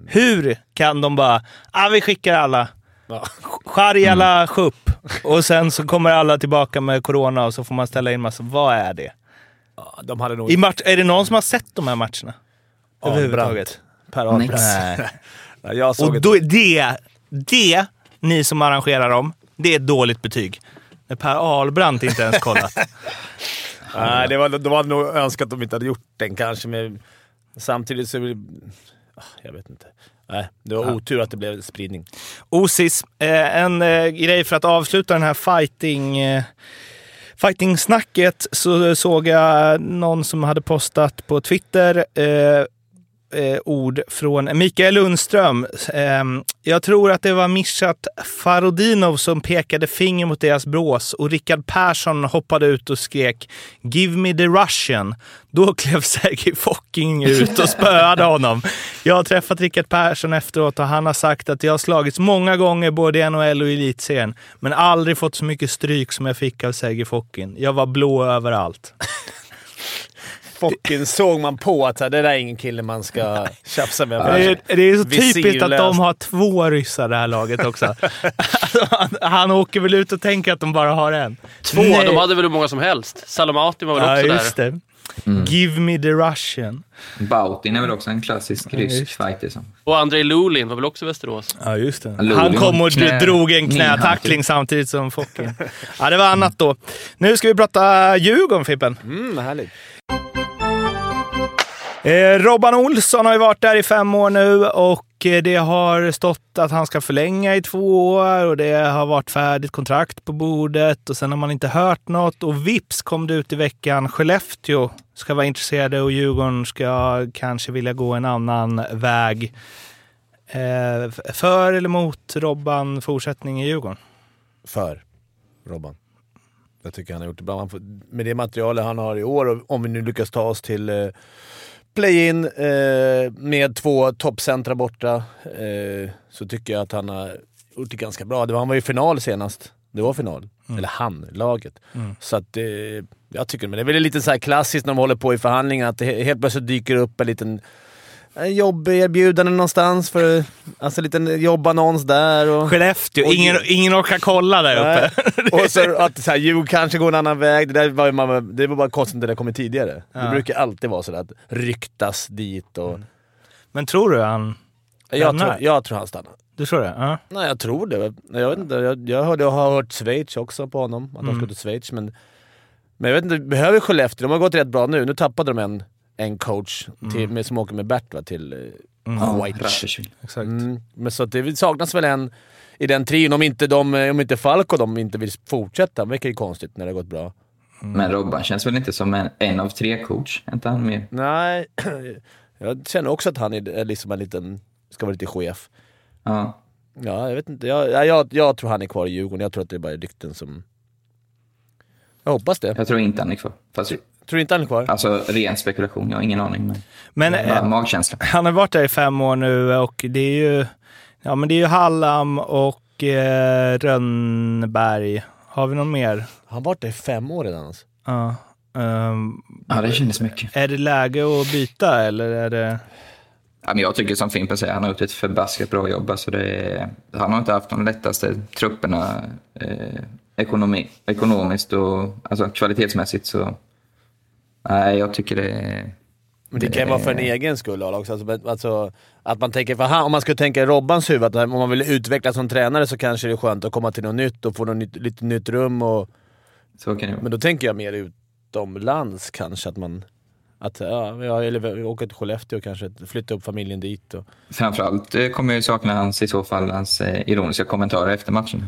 Hur kan de bara, ah, vi skickar alla. Ja. Charjala Schupp. Och sen så kommer alla tillbaka med corona och så får man ställa in massa. Vad är det? Ja, de hade nog... I match, är det någon som har sett de här matcherna? Överhuvudtaget? Per Ahlbrand. Nej. Ja, jag såg Och då, det, det, ni som arrangerar dem, det är ett dåligt betyg. När Per Ahlbrandt inte ens kollat. Nej, det var, de hade nog önskat att de inte hade gjort den kanske, men samtidigt så... det- Ah, Jag vet inte. Nej, det var otur att det blev spridning. Osis, eh, en eh, grej för att avsluta den här fighting... Eh, Fighting-snacket så såg jag någon som hade postat på Twitter eh, eh, ord från Mikael Lundström. Eh, jag tror att det var Mishat Farodinov som pekade finger mot deras brås och Rickard Persson hoppade ut och skrek “Give me the Russian”. Då klev Sergej fucking ut och spöade honom. Jag har träffat Rickard Persson efteråt och han har sagt att jag har slagits många gånger både i NHL och i elitserien, men aldrig fått så mycket stryk som jag fick av Sergej Fokin. Jag var blå överallt. Fucking såg man på att så här, det där är ingen kille man ska tjafsa med. Det är, det är så typiskt att de har två ryssar det här laget också. Alltså, han, han åker väl ut och tänker att de bara har en. Två, Nej. de hade väl hur många som helst. Salamati var väl Ja, också just där. det. Give me the Russian. Bautin är väl också en klassisk rysk fighter. Som. Och Andrei Lulin var väl också Västerås. Ja, just det. Lodin Han kom och knä- drog en knätackling. samtidigt som Focking. Ja, det var annat då. Nu ska vi prata Djurgården, Fippen. Mm, härligt. Eh, Robban Olsson har ju varit där i fem år nu och eh, det har stått att han ska förlänga i två år och det har varit färdigt kontrakt på bordet och sen har man inte hört något och vips kom det ut i veckan. Skellefteå ska vara intresserade och Djurgården ska kanske vilja gå en annan väg. Eh, för eller mot Robban fortsättning i Djurgården? För Robban. Jag tycker han har gjort det bra. Får, med det materialet han har i år, och om vi nu lyckas ta oss till eh, play-in eh, med två toppcentra borta, eh, så tycker jag att han har gjort det ganska bra. Det var, han var ju i final senast. Det var final. Eller han, laget. Så att eh, jag tycker, men det är väl lite så klassiskt när de håller på i förhandlingar, att det he- helt plötsligt dyker upp en liten en jobberbjudande någonstans för alltså en liten jobbannons där. Och, Skellefteå, Och- ingen, ingen orkar kolla där uppe. Nej. och så att så här, Djurgården kanske går en annan väg. Det, där var, man, det var bara konstigt när det kommer tidigare. Det brukar alltid vara sådär att ryktas dit och... Men tror du han... Jag, tror, jag tror han stannar. Du tror det? Ja. Nej, jag tror det. Jag, vet inte, jag, jag, hörde, jag har hört Schweiz också på honom, att han ska till Schweiz. Men, men jag vet inte, behöver Skellefteå? De har gått rätt bra nu. Nu tappade de en, en coach till, med, som åker med Bert va, till uh, White. Rashishi. Exakt. Mm, men så att det saknas väl en i den trion, om inte, de, om inte Falk och de inte vill fortsätta. Verkar ju konstigt när det har gått bra. Men Robban känns väl inte som en, en av tre coach? Är inte han mer? Nej, jag känner också att han är är liksom en liten, ska vara lite chef. Ja. Ja, jag vet inte. Jag, jag, jag, jag tror han är kvar i Djurgården. Jag tror att det är bara rykten som... Jag hoppas det. Jag tror inte han är kvar. Fast, Tror du inte han är kvar? alltså ren spekulation, jag har ingen aning. Men, Men bara eh, magkänsla. han har varit där i fem år nu och det är ju, ja, men det är ju Hallam och eh, Rönnberg. Har vi någon mer? Han har varit där i fem år redan alltså. Ja. Ehm, Ja, det kändes mycket. är det läge att byta eller är det... Ja, men jag tycker som Fimpen säger, han har gjort ett förbaskat bra jobb. Alltså det är, han har inte haft de lättaste trupperna eh, ekonomi, ekonomiskt och alltså, kvalitetsmässigt. Så, nej, jag tycker det är... Men det kan ju vara för en egen skull också. Alltså, alltså, att man tänker, för han, om man skulle tänka i Robbans huvud, att om man vill utvecklas som tränare så kanske det är skönt att komma till något nytt och få något nytt, lite nytt rum. Och, Så kan det men då tänker jag mer utomlands kanske. Att man... Att, ja, jag- eller åka till Skellefteå kanske, flytta upp familjen dit. Och, Framförallt eh, kommer jag ju sakna hans, i så fall, hans eh, ironiska kommentarer efter matchen.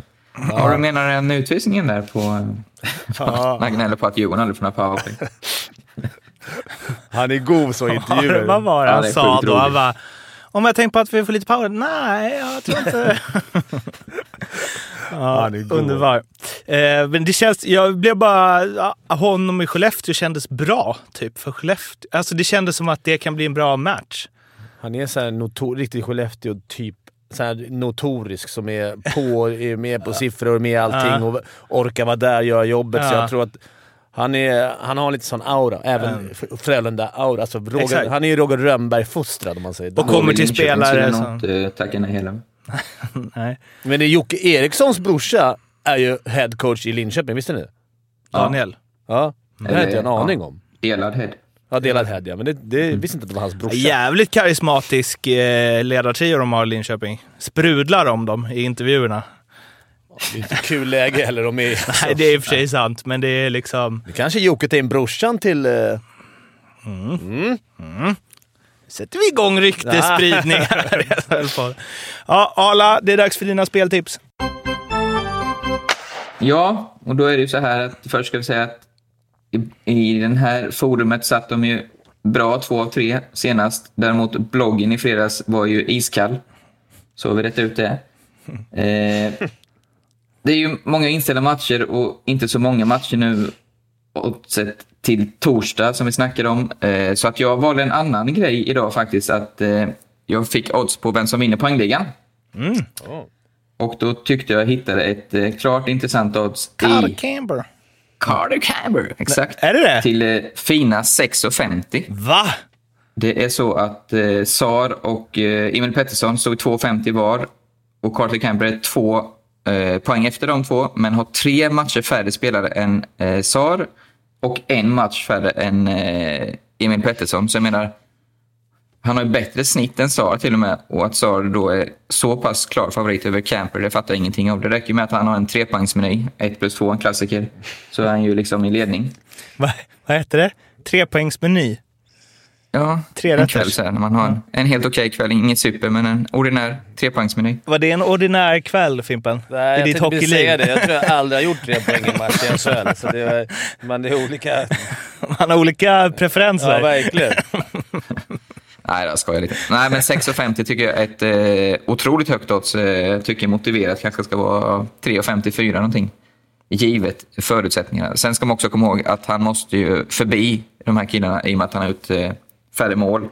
Ja. du menar en utvisningen där på... Ja. Han gnäller på att Djurgården aldrig får några powerplay. Han är god så i intervjuer. Vad var det han är sa då? Han bara, om jag tänker på att vi får lite power? Nej, jag tror inte... ja, Han är god. underbar. Eh, men det känns, jag blev bara, ja, honom i Skellefteå kändes bra, typ, för Skellefteå. Alltså det kändes som att det kan bli en bra match. Han är så här notor, riktigt Skellefteå-typ. Så här notorisk som är på, är med på siffror, med allting och orkar vara där, göra jobbet. Så Ja. jag tror att han, är, han har lite sån aura. Även F- Frölunda-aura. Alltså Roger, han är ju Roger Rönnberg-fostrad om man säger. Och kommer till spelare som... inte tacka nej heller. Nej, Men det är Jocke Erikssons brorsa är ju head coach i Linköping, visste ni det? Daniel. Ja. Det inte jag en ja. aning om. Delad head. Ja, delad head ja. Men det, det visste inte att det var hans brorsa. Jävligt karismatisk eh, ledartrio de har i Linköping. Sprudlar om dem i intervjuerna. Det är inte kul läge heller de är i. Nej, det är i och för sig sant, men det är liksom... Det kanske Jocke tar in brorsan till... Eh, Sätter vi igång ryktesspridning här. ja, Arla, det är dags för dina speltips. Ja, och då är det ju så här att först ska vi säga att i, i den här forumet satt de ju bra två av tre senast. Däremot bloggen i fredags var ju iskall. Så vi rätt ut det. Eh, det är ju många inställda matcher och inte så många matcher nu sett till torsdag som vi snackade om. Eh, så att jag valde en annan grej idag faktiskt. Att eh, jag fick odds på vem som vinner poängligan. Och då tyckte jag hittade ett eh, klart intressant odds Carter i Camber. Carter Camber. Exakt. Är det det? Till fina 6,50. Va? Det är så att eh, Sar och eh, Emil Pettersson stod 2,50 var. Och Carter Camber är två eh, poäng efter de två, men har tre matcher färre spelare än eh, Sar och en match färre än eh, Emil Pettersson. Så jag menar, han har ju bättre snitt än Sar till och med. Och att Sar då är så pass klar favorit över Camper, det fattar jag ingenting av. Det räcker med att han har en trepoängsmeny, 1 plus 2, en klassiker. Så är han ju liksom i ledning. Va? Vad heter det? Trepoängsmeny? Ja, Tre en kväll så här, när man har en, en helt okej kväll. Inget super, men en ordinär trepoängsmeny. Var det en ordinär kväll, Fimpen? Nej, I jag ditt precis säga hockeyliv? det. Jag tror jag aldrig har gjort tre poäng i en match i SHL. Så det är, men det är olika... Man har olika preferenser. Ja, verkligen. Nej, jag skojar lite. Nej, men 6,50 tycker jag är ett eh, otroligt högt odds. Eh, Jag tycker motiverat kanske ska vara 3,54 någonting. Givet förutsättningarna. Sen ska man också komma ihåg att han måste ju förbi de här killarna i och med att han har ut eh, färre mål.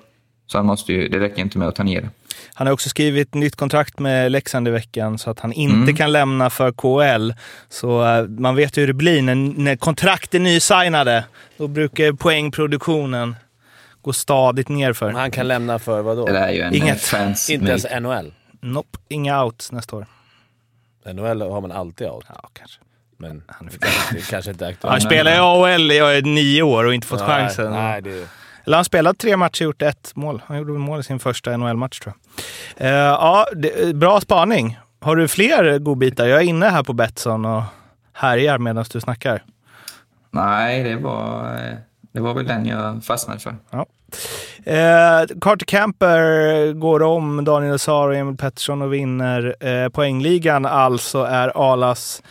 Så han måste ju, det räcker inte med att ta ner det. Han har också skrivit nytt kontrakt med Leksand i veckan så att han inte Mm. kan lämna för KL. Så eh, man vet ju hur det blir när, när kontrakt är nysignade. Då brukar poängproduktionen gå stadigt nerför. Han kan lämna för vad då? Det där är ju en Inget. Fans Inte ens NHL. Nope, inga outs nästa år. NHL har man alltid out. Ja, kanske. Men det kanske, det kanske inte är Han spelar i AHL i nio år och inte fått Nej, chansen. Nej, det, Eller han spelat tre matcher och gjort ett mål. Han gjorde mål i sin första NHL-match tror jag. Eh, ja, det, bra spaning. Har du fler godbitar? Jag är inne här på Betsson och härjar medan du snackar. Nej, det var, det var väl den jag fastnade för. Ja. Eh, Carter Camper går om Daniel Sar och Emil Pettersson och vinner eh, poängligan. Alltså är Alas,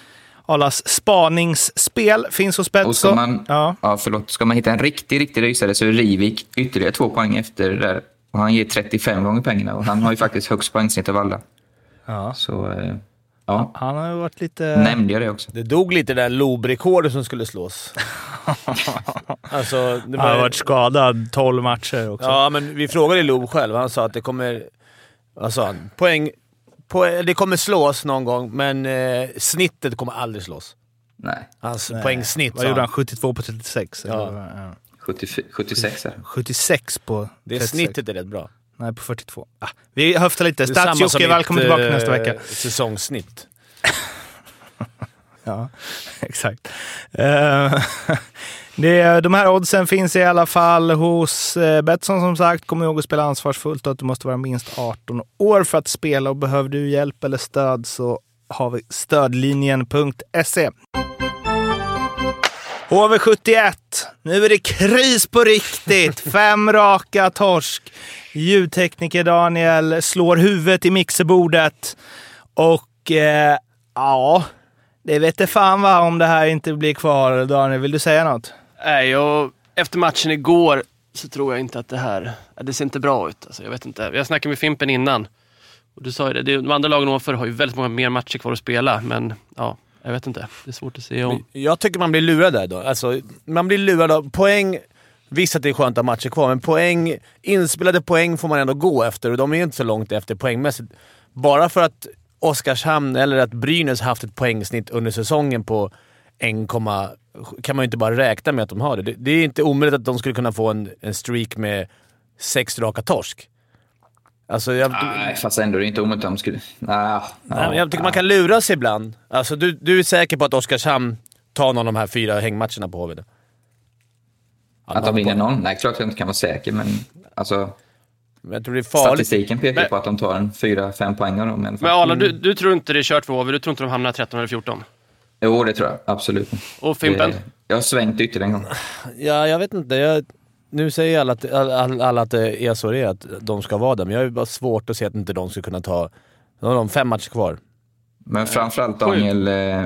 Alas spaningsspel. Finns hos Och ska Betsson. man, Ja. ja. förlåt, ska man hitta en riktig, riktig rysare så är Rivik ytterligare två poäng efter det där. Och han ger 35 gånger pengarna och han har ju faktiskt högst poängsnitt av alla. Ja. Så eh, ja, Han har ju varit lite... nämnde jag det också. det dog lite där Lob-rekordet som skulle slås. alltså, det Han har varit skadad 12 matcher också. Ja, men vi frågade Lob själv. Han sa att det kommer... Vad sa han? Poäng... poäng det kommer slås någon gång, men eh, snittet kommer aldrig slås. Nej, Hans poängsnitt, Vad gjorde han. han? 72 på 36? Ja. Eller, ja. 70, 76 är det. 76 på Det 36. snittet är rätt bra. Nej, på 42. Ah, vi höftar lite. Är Stats-Jocke, välkommen mitt, tillbaka eh, nästa vecka. Säsongssnitt. Ja, exakt. Eh, det, de här oddsen finns i alla fall hos eh, Betsson som sagt. Kom ihåg att spela ansvarsfullt och att du måste vara minst 18 år för att spela. Och behöver du hjälp eller stöd så har vi stödlinjen.se. HV71. Nu är det kris på riktigt. Fem raka torsk. Ljudtekniker Daniel slår huvudet i mixerbordet. Och eh, ja, det vet fan va om det här inte blir kvar. Daniel, vill du säga något? Nej, jag, efter matchen igår så tror jag inte att det här... Det ser inte bra ut. Alltså, jag vet inte. Jag snackade med Fimpen innan. Och du sa ju det, de andra lagen ovanför har ju väldigt många mer matcher kvar att spela, men ja, jag vet inte. Det är svårt att se om. Jag tycker man blir lurad där då. Alltså, man blir lurad av poäng. Visst att det är skönt att ha matcher kvar, men poäng, inspelade poäng får man ändå gå efter och de är ju inte så långt efter poängmässigt. Bara för att Oskarshamn eller att Brynäs haft ett poängsnitt under säsongen på 1, kan man ju inte bara räkna med att de har det. Det, det är inte omöjligt att de skulle kunna få en, en streak med sex raka torsk. Alltså jag, Nej, fast ändå är det inte omöjligt om de skulle... Nej, Nej, jag tycker man kan lura sig ibland. Alltså, du, du är säker på att Oskarshamn tar någon av de här fyra hängmatcherna på HV? då? Att de vinner någon? Nej, klart jag inte kan vara säker, men alltså, Men jag tror det är farligt. statistiken pekar Men- på att de tar en 4-5 poäng av dem i alla fall. Men Arla, du, du tror inte det är kört för HV? Du tror inte de hamnar 13 eller 14? Jo, det tror jag. Absolut. Och Fimpen? Det- Jag har svängt ytterligare en gång. Ja, jag vet inte. Jag, nu säger alla att, alla, alla att det är så det är, att de ska vara där. Men jag har bara svårt att se att inte de ska kunna ta... Nu har de fem matcher kvar. Men framförallt Daniel, eh,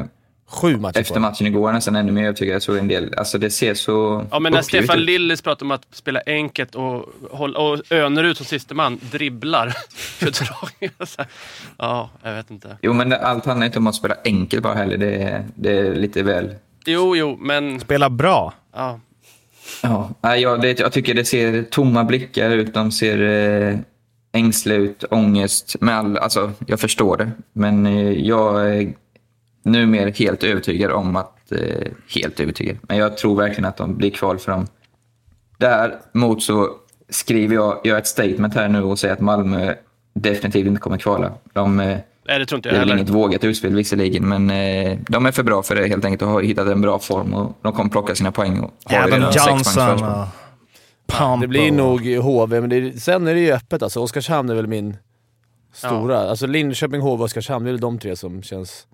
Sju matcher efter matchen igår, nästan ännu mer övertygad. Jag såg en del, alltså det ser så Ja, men när Stefan ut. Lillis pratar om att spela enkelt och, och Önerud som siste man dribblar. Ja, jag vet inte. Jo, men det- allt handlar inte om att spela enkelt bara heller. Det är, det är lite väl... Jo, jo, men... Spela bra. Ja. Ja, jag, det, jag tycker det ser tomma blickar ut. De ser eh, ängsliga ut, ångest. Med all, alltså, jag förstår det, men eh, jag numera helt övertygad om att... Eh, helt övertygad. Men jag tror verkligen att de blir kval för dem. Däremot så skriver jag, jag ett statement här nu och säger att Malmö definitivt inte kommer kvala. De, eh, Nej, det tror inte det jag är väl heller. inget vågat utspel visserligen, men eh, de är för bra för det helt enkelt och har hittat en bra form och de kommer plocka sina poäng. Och har redan poängs Johnson och Pumpo. Det blir nog HV, men det är, sen är det ju öppet alltså. Oskarshamn är väl min stora. Alltså Linköping, HV och Oskarshamn, det är väl de tre som känns...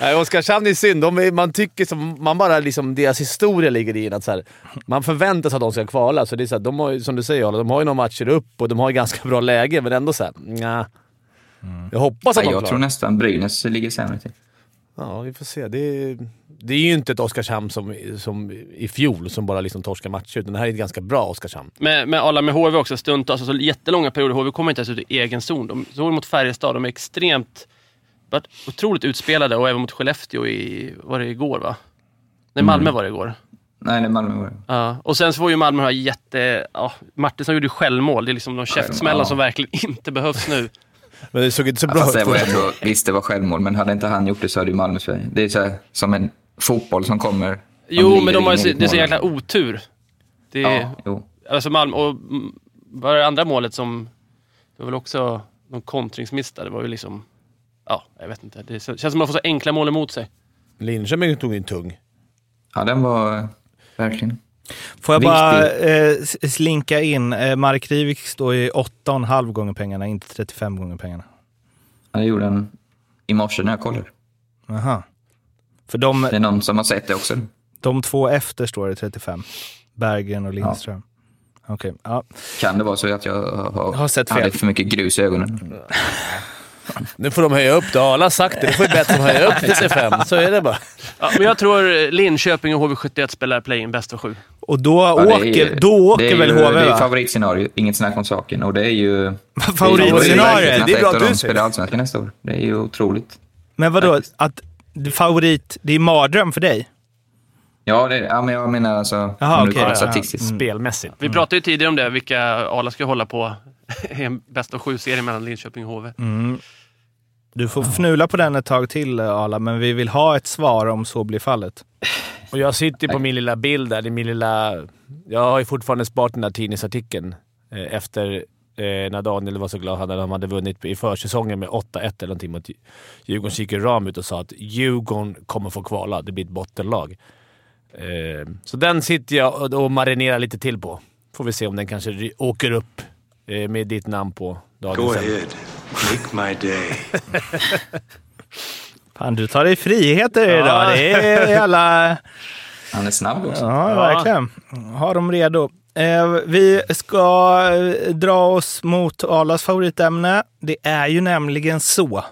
Nej, Oskarshamn är synd. De man tycker som, man bara liksom, deras historia ligger i att så här, man förväntar sig att de ska kvala. Så det är så här, de har, som du säger de har ju några matcher upp och de har ju ganska bra läge, men ändå såhär, nja. Jag hoppas att Nej, de jag klarar. tror nästan Brynäs ligger sämre till. Ja, vi får se. Det är, det är ju inte ett Oskarshamn som, som i fjol, som bara liksom torskar matcher, utan det här är ett ganska bra Oskarshamn. Med, med alla med HV också, stundtals, alltså jättelånga perioder. HV kommer inte ens ut i egen zon. De såg mot Färjestad, de är extremt, varit otroligt utspelade och även mot Skellefteå i, var det igår va? Nej, Malmö var det igår. Nej, det är Malmö. var det. Ja. Och sen så får ju Malmö ha jätte... Ja, Martinsson gjorde ju självmål. Det är liksom de käftsmällar ja. som verkligen inte behövs nu. Men det såg inte så bra ut. var ändå, visst, det var självmål, men hade inte han gjort det så hade ju Malmö Sverige. Det är så här, som en fotboll som kommer. Jo, men de har ju, det är så jäkla otur. Det, Ja, jo. Alltså Malmö, och vad är det andra målet som... Det var väl också någon kontringsmiss där. Det var ju liksom... Ja, jag vet inte. Det känns som att man får så enkla mål emot sig. Linköping tog en tung. Ja, den var verkligen. Får jag bara eh, slinka in? Eh, Mark Rivik står i 8,5 gånger pengarna, inte 35 gånger pengarna. Ja, det gjorde han i morse när jag kollade. Aha. För de, Det är någon som har sett det också. de två efter står det 35. Berggren och Lindström. Okej, ja. Kan det vara så att jag har, Har sett fel. hade för mycket grus i ögonen? Nu får de höja upp det. Har sagt det. Det får ju bättre att höja upp till 35. Så är det bara. Ja, men jag tror Linköping och HV71 spelar play-in bäst av sju. Och då Ja, är åker, ju- då åker är väl ju, HV Det är favoritscenario, inget snack om saken. Och det är ju... Favoritscenario? Det är, är bra att du säger. spelar allsvenskan nästa år. Det är ju otroligt. Men vadå, att favorit, det är mardröm för dig? Ja, det, ja men jag menar alltså... Jaha, om du okej, kollar ja. statistiskt. Spelmässigt. Vi pratade ju tidigare om det, vilka Arla ska hålla på i en bäst av sju-serie mellan Linköping och HV. Du får fnula på den ett tag till Arla, men vi vill ha ett svar om så blir fallet. Och jag sitter på min lilla bild där. Det min lilla... Jag har ju fortfarande sparat den där tidningsartikeln eh, efter eh, när Daniel var så glad när de hade vunnit i försäsongen med 8-1 eller någonting mot Djurgården. Så gick ju Ram ut och sa att Djurgården kommer få kvala. Det blir ett bottenlag. Eh, så den sitter jag och, och marinerar lite till på. Får vi se om den kanske åker upp med ditt namn på. Daniel sen. Make my day. Fan, du tar dig friheter Ja. idag. Det är jävla... Han är snabb också. Ja, verkligen. Ha dem redo. Eh, vi ska eh, dra oss mot Arlas favoritämne. Det är ju nämligen så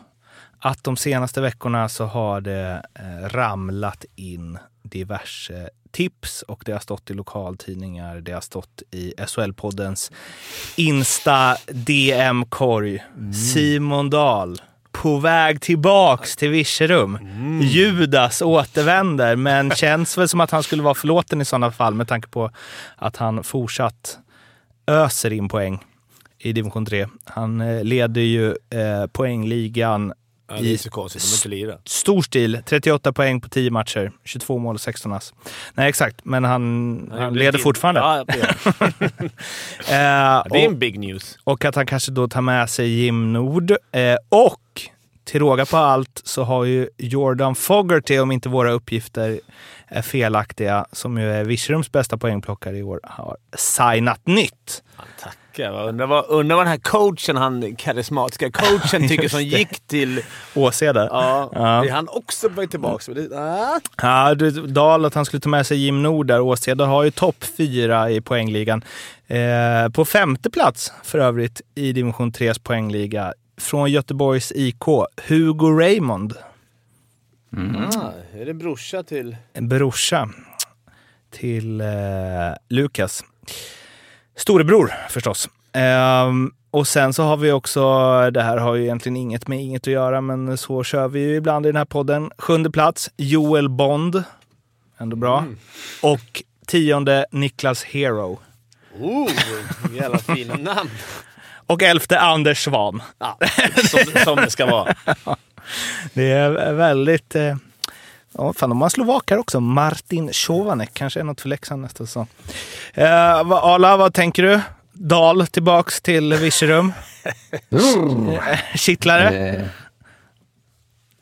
att de senaste veckorna så har det eh, ramlat in diverse tips och det har stått i lokaltidningar. Det har stått i SHL-poddens Insta-DM-korg. Simon Dahl på väg tillbaks till Virserum. Judas återvänder, men känns väl som att han skulle vara förlåten i sådana fall med tanke på att han fortsatt öser in poäng i division 3. Han eh, leder ju eh, poängligan Ja, är inte lira. stor stil. 38 poäng på 10 matcher, 22 mål och 16 ass. Nej, exakt, men han, han gjorde leder fortfarande. Ja, det, han. Eh, det är en big news. och att han kanske då tar med sig Jim Nord. Eh, och till råga på allt så har ju Jordan Fogerty, om inte våra uppgifter är felaktiga, som ju är Virserums bästa poängplockare i år, har signat nytt. Tackar. Jag Undrar vad, undrar vad den här coachen, han karismatiska coachen, tycker som gick till... Åseda. Ja, Ja. är han också på väg tillbaka. Det, ah. Ja, du, Dahl att han skulle ta med sig Jim Nord där. Åseda har ju topp fyra i poängligan. Eh, på femte plats för övrigt i division 3s poängliga från Göteborgs IK, Hugo Raymond. Ah, är det brorsa till... En brorsa till eh, Lukas. Storebror förstås. Ehm, och sen så har vi också, det här har ju egentligen inget med inget att göra, men så kör vi ju ibland i den här podden. Sjunde plats, Joel Bond. Ändå bra. Och tionde, Niklas Hero. Oh, jävla fina namn. Och elfte, Anders Svan. Ja, som, som det ska vara. Det är väldigt... Eh, ja, fan, de har slovakar också. Martin Chovanek kanske är något för Leksand nästa säsong. Eh, vad- Arla, vad tänker du? Dal tillbaks till Virserum. Eh, Kittlare? Eh,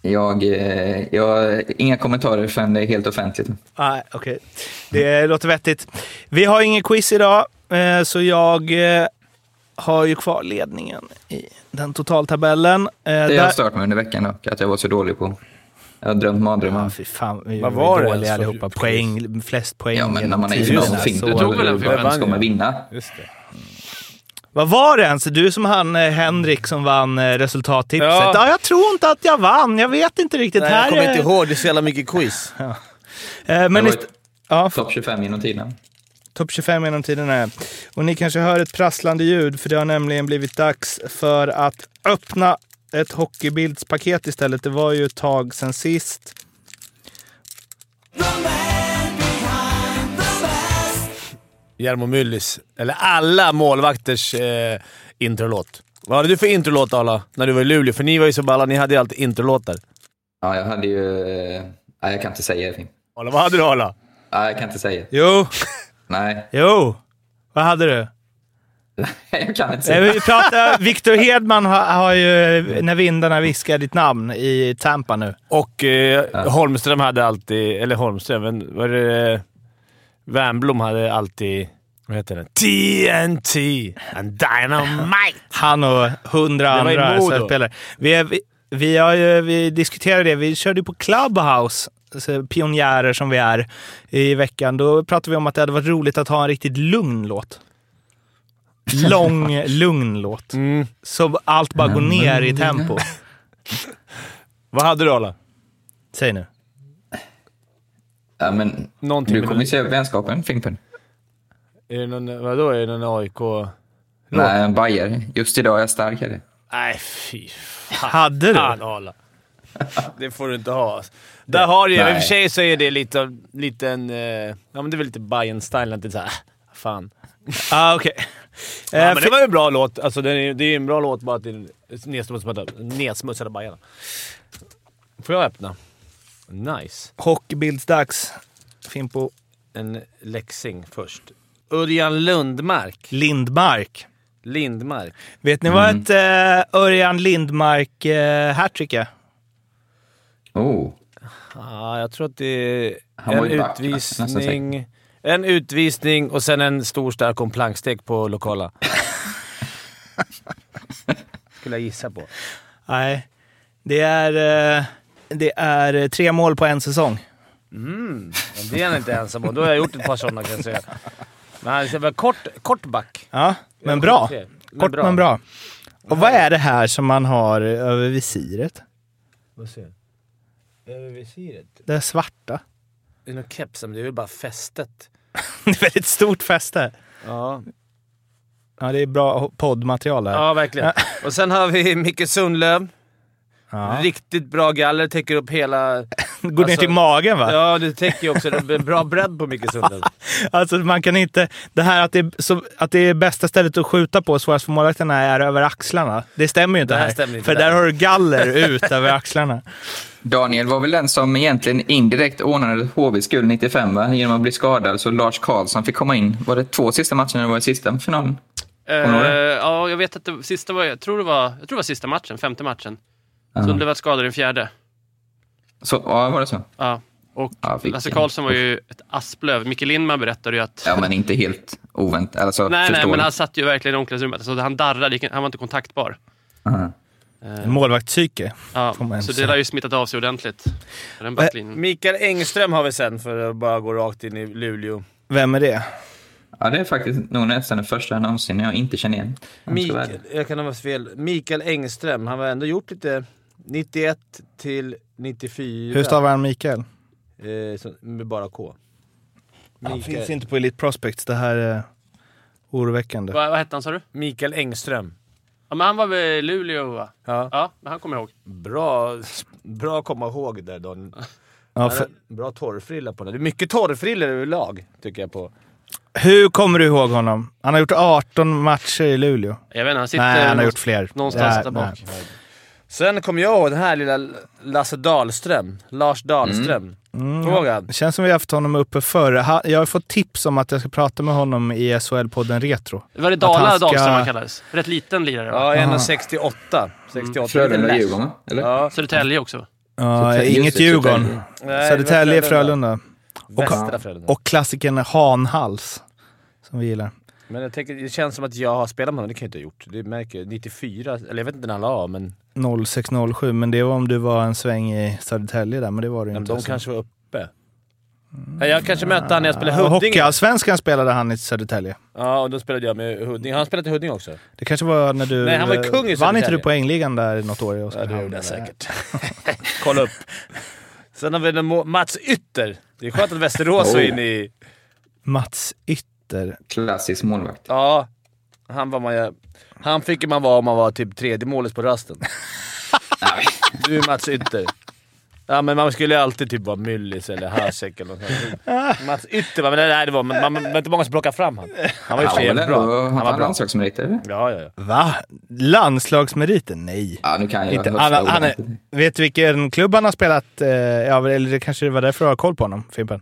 jag, eh, jag, inga kommentarer förrän det är helt offentligt. Nej, okej. Det låter vettigt. Vi har ingen quiz idag, eh, så jag har ju kvar ledningen i den totaltabellen. Det har där- stört mig under veckan dock, att jag var så dålig på. Jag har drömt mardrömmar. Ja, fy fan, vi Vad var, det dåliga allihopa. Poäng, flest poäng. Ja, men när man är i tiderna, final så- finns det Du tog väl en vem vann, ska man ja. vinna? Just det. Vad var det ens? Du som han eh, Henrik som vann eh, resultattipset. Ja. Ja. jag tror inte att jag vann. Jag vet inte riktigt. Nej, här jag kommer är- inte ihåg. Det är så jävla mycket quiz. Eh, Det men ist- ja, topp 25 genom tiden. topp 25 genom tiderna. Och ni kanske hör ett prasslande ljud, för det har nämligen blivit dags för att öppna ett hockeybildspaket istället. Det var ju ett tag sen sist. Jarmo Myllys, eller alla målvakters eh, introlåt. Vad hade du för introlåt Arla, när du var i Luleå? För ni var ju så balla, ni hade ju alltid introlåtar. Ja, jag hade ju... eh, Nej, jag kan inte säga det. Arla, vad hade du Arla? Nej, jag kan inte säga. Jo, Nej, jo. Vad hade du? Jag kan inte säga. Vi pratar, Victor Hedman har, har ju När vindarna viskar ditt namn i Tampa nu. Och eh, Holmström hade alltid... Eller Holmström, men var det... Wernbloom hade alltid... Vad heter det? TNT and Dynamite! Han och hundra andra spelare. Vi, är- vi, vi, har ju, vi diskuterade det. Vi körde ju på Clubhouse, så pionjärer som vi är, i veckan. Då pratade vi om att det hade varit roligt att ha en riktigt lugn låt. Lång, lugn låt. Mm. Så allt bara går ner i tempo. Vad hade du Arla? Säg nu. Ja, men Någonting du kommer ju se vänskapen, Fimpen. Är det någon, vadå, är det någon AIK... Nej, en Bayer. Just idag är jag stark. Är det. Nej, fy fan. Hade du? Fan, Arla. Det får du inte ha. Där har du ju, i och för sig så är det lite, lite en... Eh, ja men det är väl lite Bajen-style, lite såhär, fan. Ah, okej. Ja, Eh, men det var ju en bra låt. Alltså, det är, det är en bra låt bara att det är nedsmutsade, nedsmutsade Bajarna. Får jag öppna? Nice. Hockeybildsdags. Fimpo En läxing först. Örjan Lundmark. Lindmark. Lindmark. Vet ni vad ett eh, Örjan Lindmark eh, är? Oh, Ja, jag tror att det är Han var en ju utvisning. En utvisning och sen en stor stark en plankstek på lokala. Skulle jag gissa på. Nej, det är, eh, det är tre mål på en säsong. Men det är han inte ensam om. Då har jag gjort ett par sådana kan jag säga. Men han är kort, kort back. Ja, men bra. Men Kort men bra. Och vad är det här som man har över visiret? Vad ser Över visiret? Det är svarta. Det är någon keps, men det är väl bara fästet. Det är väldigt stort fäste. Ja, Ja, det är bra poddmaterial här. ja verkligen. Och sen har vi Micke Sundlöv. Ja. Riktigt bra galler, täcker upp hela... Går ner Alltså- till magen va? Ja, det täcker ju också. Det är bra bredd på Micke Sundlöv. Alltså man kan inte... Det här att det, är, så, att det är bästa stället att skjuta på svårast för målvakterna är över axlarna. Det stämmer ju inte Det här här. stämmer inte för där. där har du galler ut över axlarna. Daniel var väl den som egentligen indirekt ordnade HVs guld 95 va? genom att bli skadad så Lars Karlsson fick komma in. Var det två sista matcherna eller var det sista finalen? Det? ja, jag vet att det sista var, jag tror det var, jag tror det var sista matchen, femte matchen. Sundlöv skadad i den fjärde. Så, ja, var det så? Ja. Och Ja, Lasse Karlsson var ju ett asplöv. Micke Lindman berättade ju att... Ja, men inte helt oväntat. Alltså, nej, nej, men han satt ju verkligen i omklädningsrummet. Alltså, han darrade, han var inte kontaktbar. Eh, Målvaktspsyke. ja, får man så det har ju smittat av sig ordentligt. Den backlinjen. Mikael Engström har vi sen, för att bara gå rakt in i Luleå. Vem är det? Ja, det är faktiskt nog nästan den första någonsin jag inte känner igen. Mikael, jag kan ha fel. Mikael Engström, han har ändå gjort lite 91 till 94. Hur stavar han Mikael? Eh, så, med bara K. Han Mikael, finns inte på Elite Prospects. Det här är oroväckande. Vad, vad hette han sa du? Mikael Engström. Ja, men han var väl i Luleå va? Ja. Ja, men han kommer jag ihåg. Bra, bra att komma ihåg där Daniel. Ja, för, Bra torrfrilla på den. Det är mycket torrfrillor överlag, tycker jag på. hur kommer du ihåg honom? Han har gjort 18 matcher i Luleå. Jag vet inte, han sitter Nej, han har någonstans- gjort fler. någonstans där nej. Sen kommer jag ihåg den här lilla Lasse Dahlström. Lars Dahlström. Mm, du ihåg han? Det känns som vi har haft honom uppe förr. Jag har fått tips om att jag ska prata med honom i SHL-podden Retro. Var det Dala ska- Dahlström han kallades? Rätt liten lirare va? Ja, 1,68. 68. Frölunda Djurgården, va? eller? Ja. Södertälje också. Ja, Södertälje, inget Djurgården. Södertälje. Var Frölunda. Västra Frölunda. Och klassikern Hanhals. Som vi gillar. Men jag tänker, det känns som att jag har spelat med honom, det kan jag inte ha gjort. Det märker jag. 94, eller jag vet inte när han la av, men 0607, men det var om du var en sväng i Södertälje där, men det var du men inte. de så. kanske var uppe. Ja, jag kanske mötte han när jag spelade Ja, Huddinge. Hockeyallsvenskan spelade han i Södertälje. Ja, och då spelade jag med Huddinge. Har han spelat i Huddinge också? Det kanske var när du... Nej, han var kung i Vann inte Södertälje. du poängligan där något år Ja, det gjorde jag säkert. Kolla upp. Sen har vi Mats Ytter. Det är skönt att Västerås Oh. inne i... Mats Ytter. Klassisk målvakt. Ja, han var man. Han fick man vara om man var typ tredje målet på rasten. Du är Mats Ytter. Ja, men man skulle ju alltid typ vara Myllis eller Hasek eller något sånt. Mats Ytter var... Men det, nej, det var, man, man, var inte många som plockade fram han. Han var ju jävligt bra. Han Han var var bra. landslagsmeriter? Ja, ja, ja. Va? Landslagsmeriter? Nej. Ja, nu kan jag Inte. Han, han är, vet du vilken klubb han har spelat? Eh, ja, eller det kanske var därför du har koll på honom, Fimpen.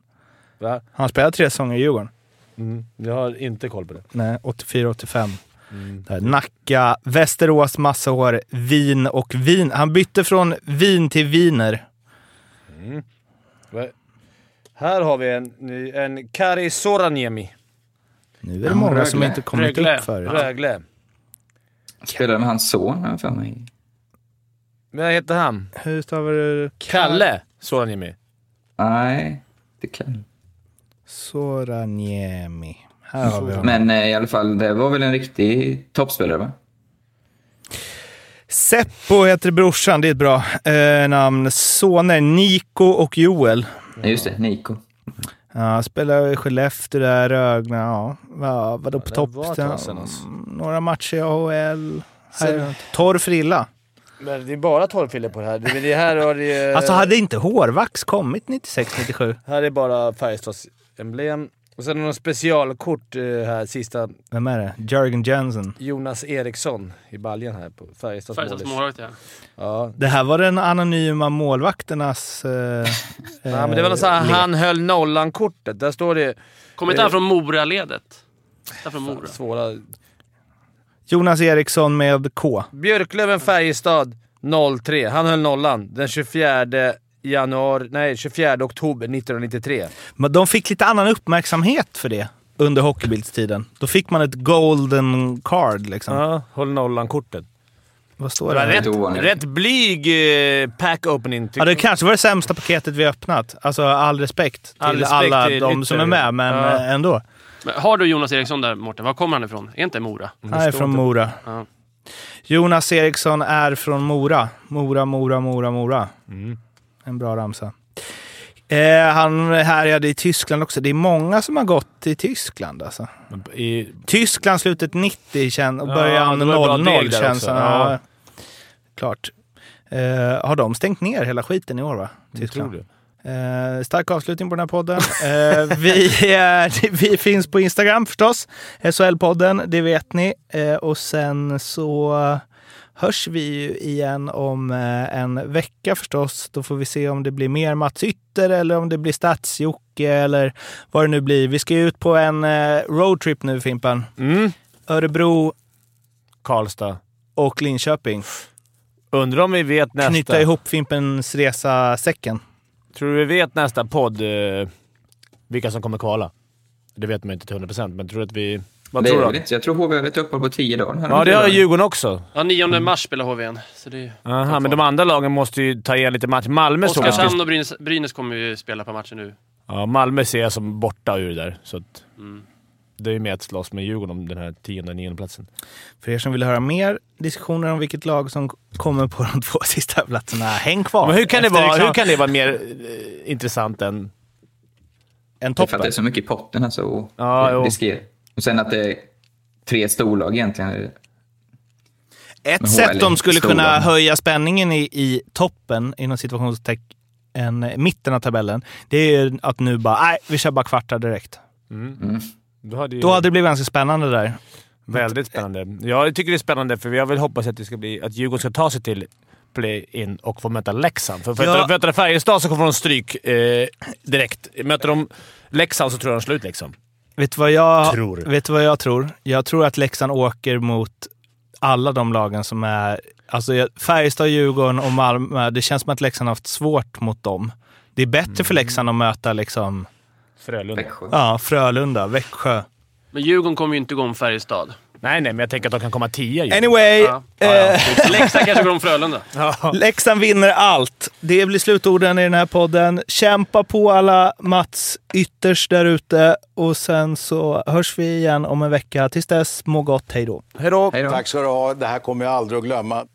Va? Han har spelat tre säsonger i Djurgården. Mm. Jag har inte koll på det. Nej, 84-85. Mm. Nacka, Västerås, massa år, Wien och Wien. Han bytte från Wien till Wiener. Va? Här har vi en, en Kari Soraniemi. Nu är det många som Rögle. inte kommit Rögle. upp förut. Rögle. Spelade med hans son, har för mig. Vad heter han? Hur stavar du? Kalle Soraniemi. Nej, det kan Soraniemi. Men eh, i alla fall, det var väl en riktig toppspelare, va? Seppo heter brorsan, det är ett bra eh, namn. Soner Nico och Joel. Nej, Just det, Nico. Ja, spelar i Skellefteå där, Rögle. Ja, Va- vadå på det topp? alltså. Några matcher i AHL. Sen- Torr frilla. Men det är bara torrfiller på det här. Det, det här har det, Alltså hade inte Hårvax kommit 96-97? Här är bara Färjestads emblem. Och sen har de specialkort eh, här, sista. Vem är det? Jörgen Jensen. Jonas Eriksson i baljan här på Färjestads Färjestads målvakt ja. Ja. Det här var den anonyma målvakternas... Eh, ja, men det var något så här, han höll nollan-kortet. Där står det Kommer inte han från Mora-ledet? Från Mora. svåra... Jonas Eriksson med K. Björklöven Färjestad 03. Han höll nollan den 24 januari, nej 24 oktober 1993. Men de fick lite annan uppmärksamhet för det under hockeybildstiden. Då fick man ett golden card liksom. Ja, håll nollan-kortet. Vad står Det det? ovanligt. rätt, rätt blyg eh, pack opening. Ja, det kanske var det sämsta paketet vi öppnat. Alltså all respekt till All respekt alla till de som är med, men Ja. eh, ändå. Men har du Jonas Eriksson där Mårten? Var kommer han ifrån? Är inte Mora? Han är från inte- Mora. Ja. Jonas Eriksson är från Mora. Mora, Mora, Mora, Mora. Mm. En bra ramsa. Eh, han härjade i Tyskland också. Det är många som har gått i Tyskland alltså. I, Tyskland slutet 90 kän- och Ja, början bra 00 deg där känns. Ja. Ja. Klart. Eh, har de stängt ner hela skiten i år va? Tyskland. du? Eh, stark avslutning på den här podden. Eh, vi, är, vi finns på Instagram förstås. SHL-podden, det vet ni. Eh, och sen så hörs vi ju igen om eh, en vecka förstås. Då får vi se om det blir mer Mats Ytter eller om det blir Stats-Jocke eller vad det nu blir. Vi ska ju ut på en eh, roadtrip nu Fimpen. Mm. Örebro Karlstad. och Linköping. Undrar om vi vet nästa... Knyta ihop Fimpens Resa-säcken. Tror du vi vet nästa podd eh, vilka som kommer kvala? Det vet man inte till 100%, men tror du att vi... Vad det tror du? Jag tror HV har ett uppehåll på tio dagar. Ja, det har Djurgården också. Ja, 9 mars spelar HV så det Aha, men de andra lagen måste ju ta igen lite match. Malmö såg jag. Oskarshamn och Brynäs, Brynäs kommer ju spela på matchen nu. Ja, Malmö ser jag som borta ur det där. Så att Mm. det är ju med att slåss med Djurgården om den här tionde nionde platsen. För er som vill höra mer diskussioner om vilket lag som kommer på de två sista platserna, häng kvar. Men hur kan, det vara, reklam- hur kan det vara mer eh, intressant än... En Det är för att toppen? det är så mycket i potten alltså. Och Ja. Och sen att det är tre storlag egentligen. Ett sätt de skulle stora. kunna höja spänningen i, i toppen, inom situationstecken, mitten av tabellen, det är ju att nu bara, nej, vi kör bara kvartar direkt. Då hade, ju Då hade det blivit ganska spännande där. Väldigt spännande. Jag tycker det är spännande, för jag vill hoppas att, det ska bli, att Djurgården ska ta sig till play-in och få möta Leksand. För Ja. möter de Färjestad så kommer de stryk eh, direkt. Möter de Leksand så tror jag de slår ut Leksand. Vet du vad jag Tror. Vet vad jag tror? Jag tror att Leksand åker mot alla de lagen som är... Alltså Färjestad, Djurgården och Malmö. Det känns som att Leksand har haft svårt mot dem. Det är bättre för Leksand att möta liksom, Frölunda. Växjö. ja, Frölunda, Växjö. Men Djurgården kommer ju inte gå om Färjestad. Nej, nej, men jag tänker att de kan komma. Djurgården. Anyway, Ja. Ja, ja. eh, Leksand kanske går om Frölunda. Leksand vinner allt. Det blir slutorden i den här podden. Kämpa på alla Mats ytterst där ute och sen så hörs vi igen om en vecka. Tills dess, må gott. Hej då. Hej då! Hej då. Tack ska du ha. Det här kommer jag aldrig att glömma.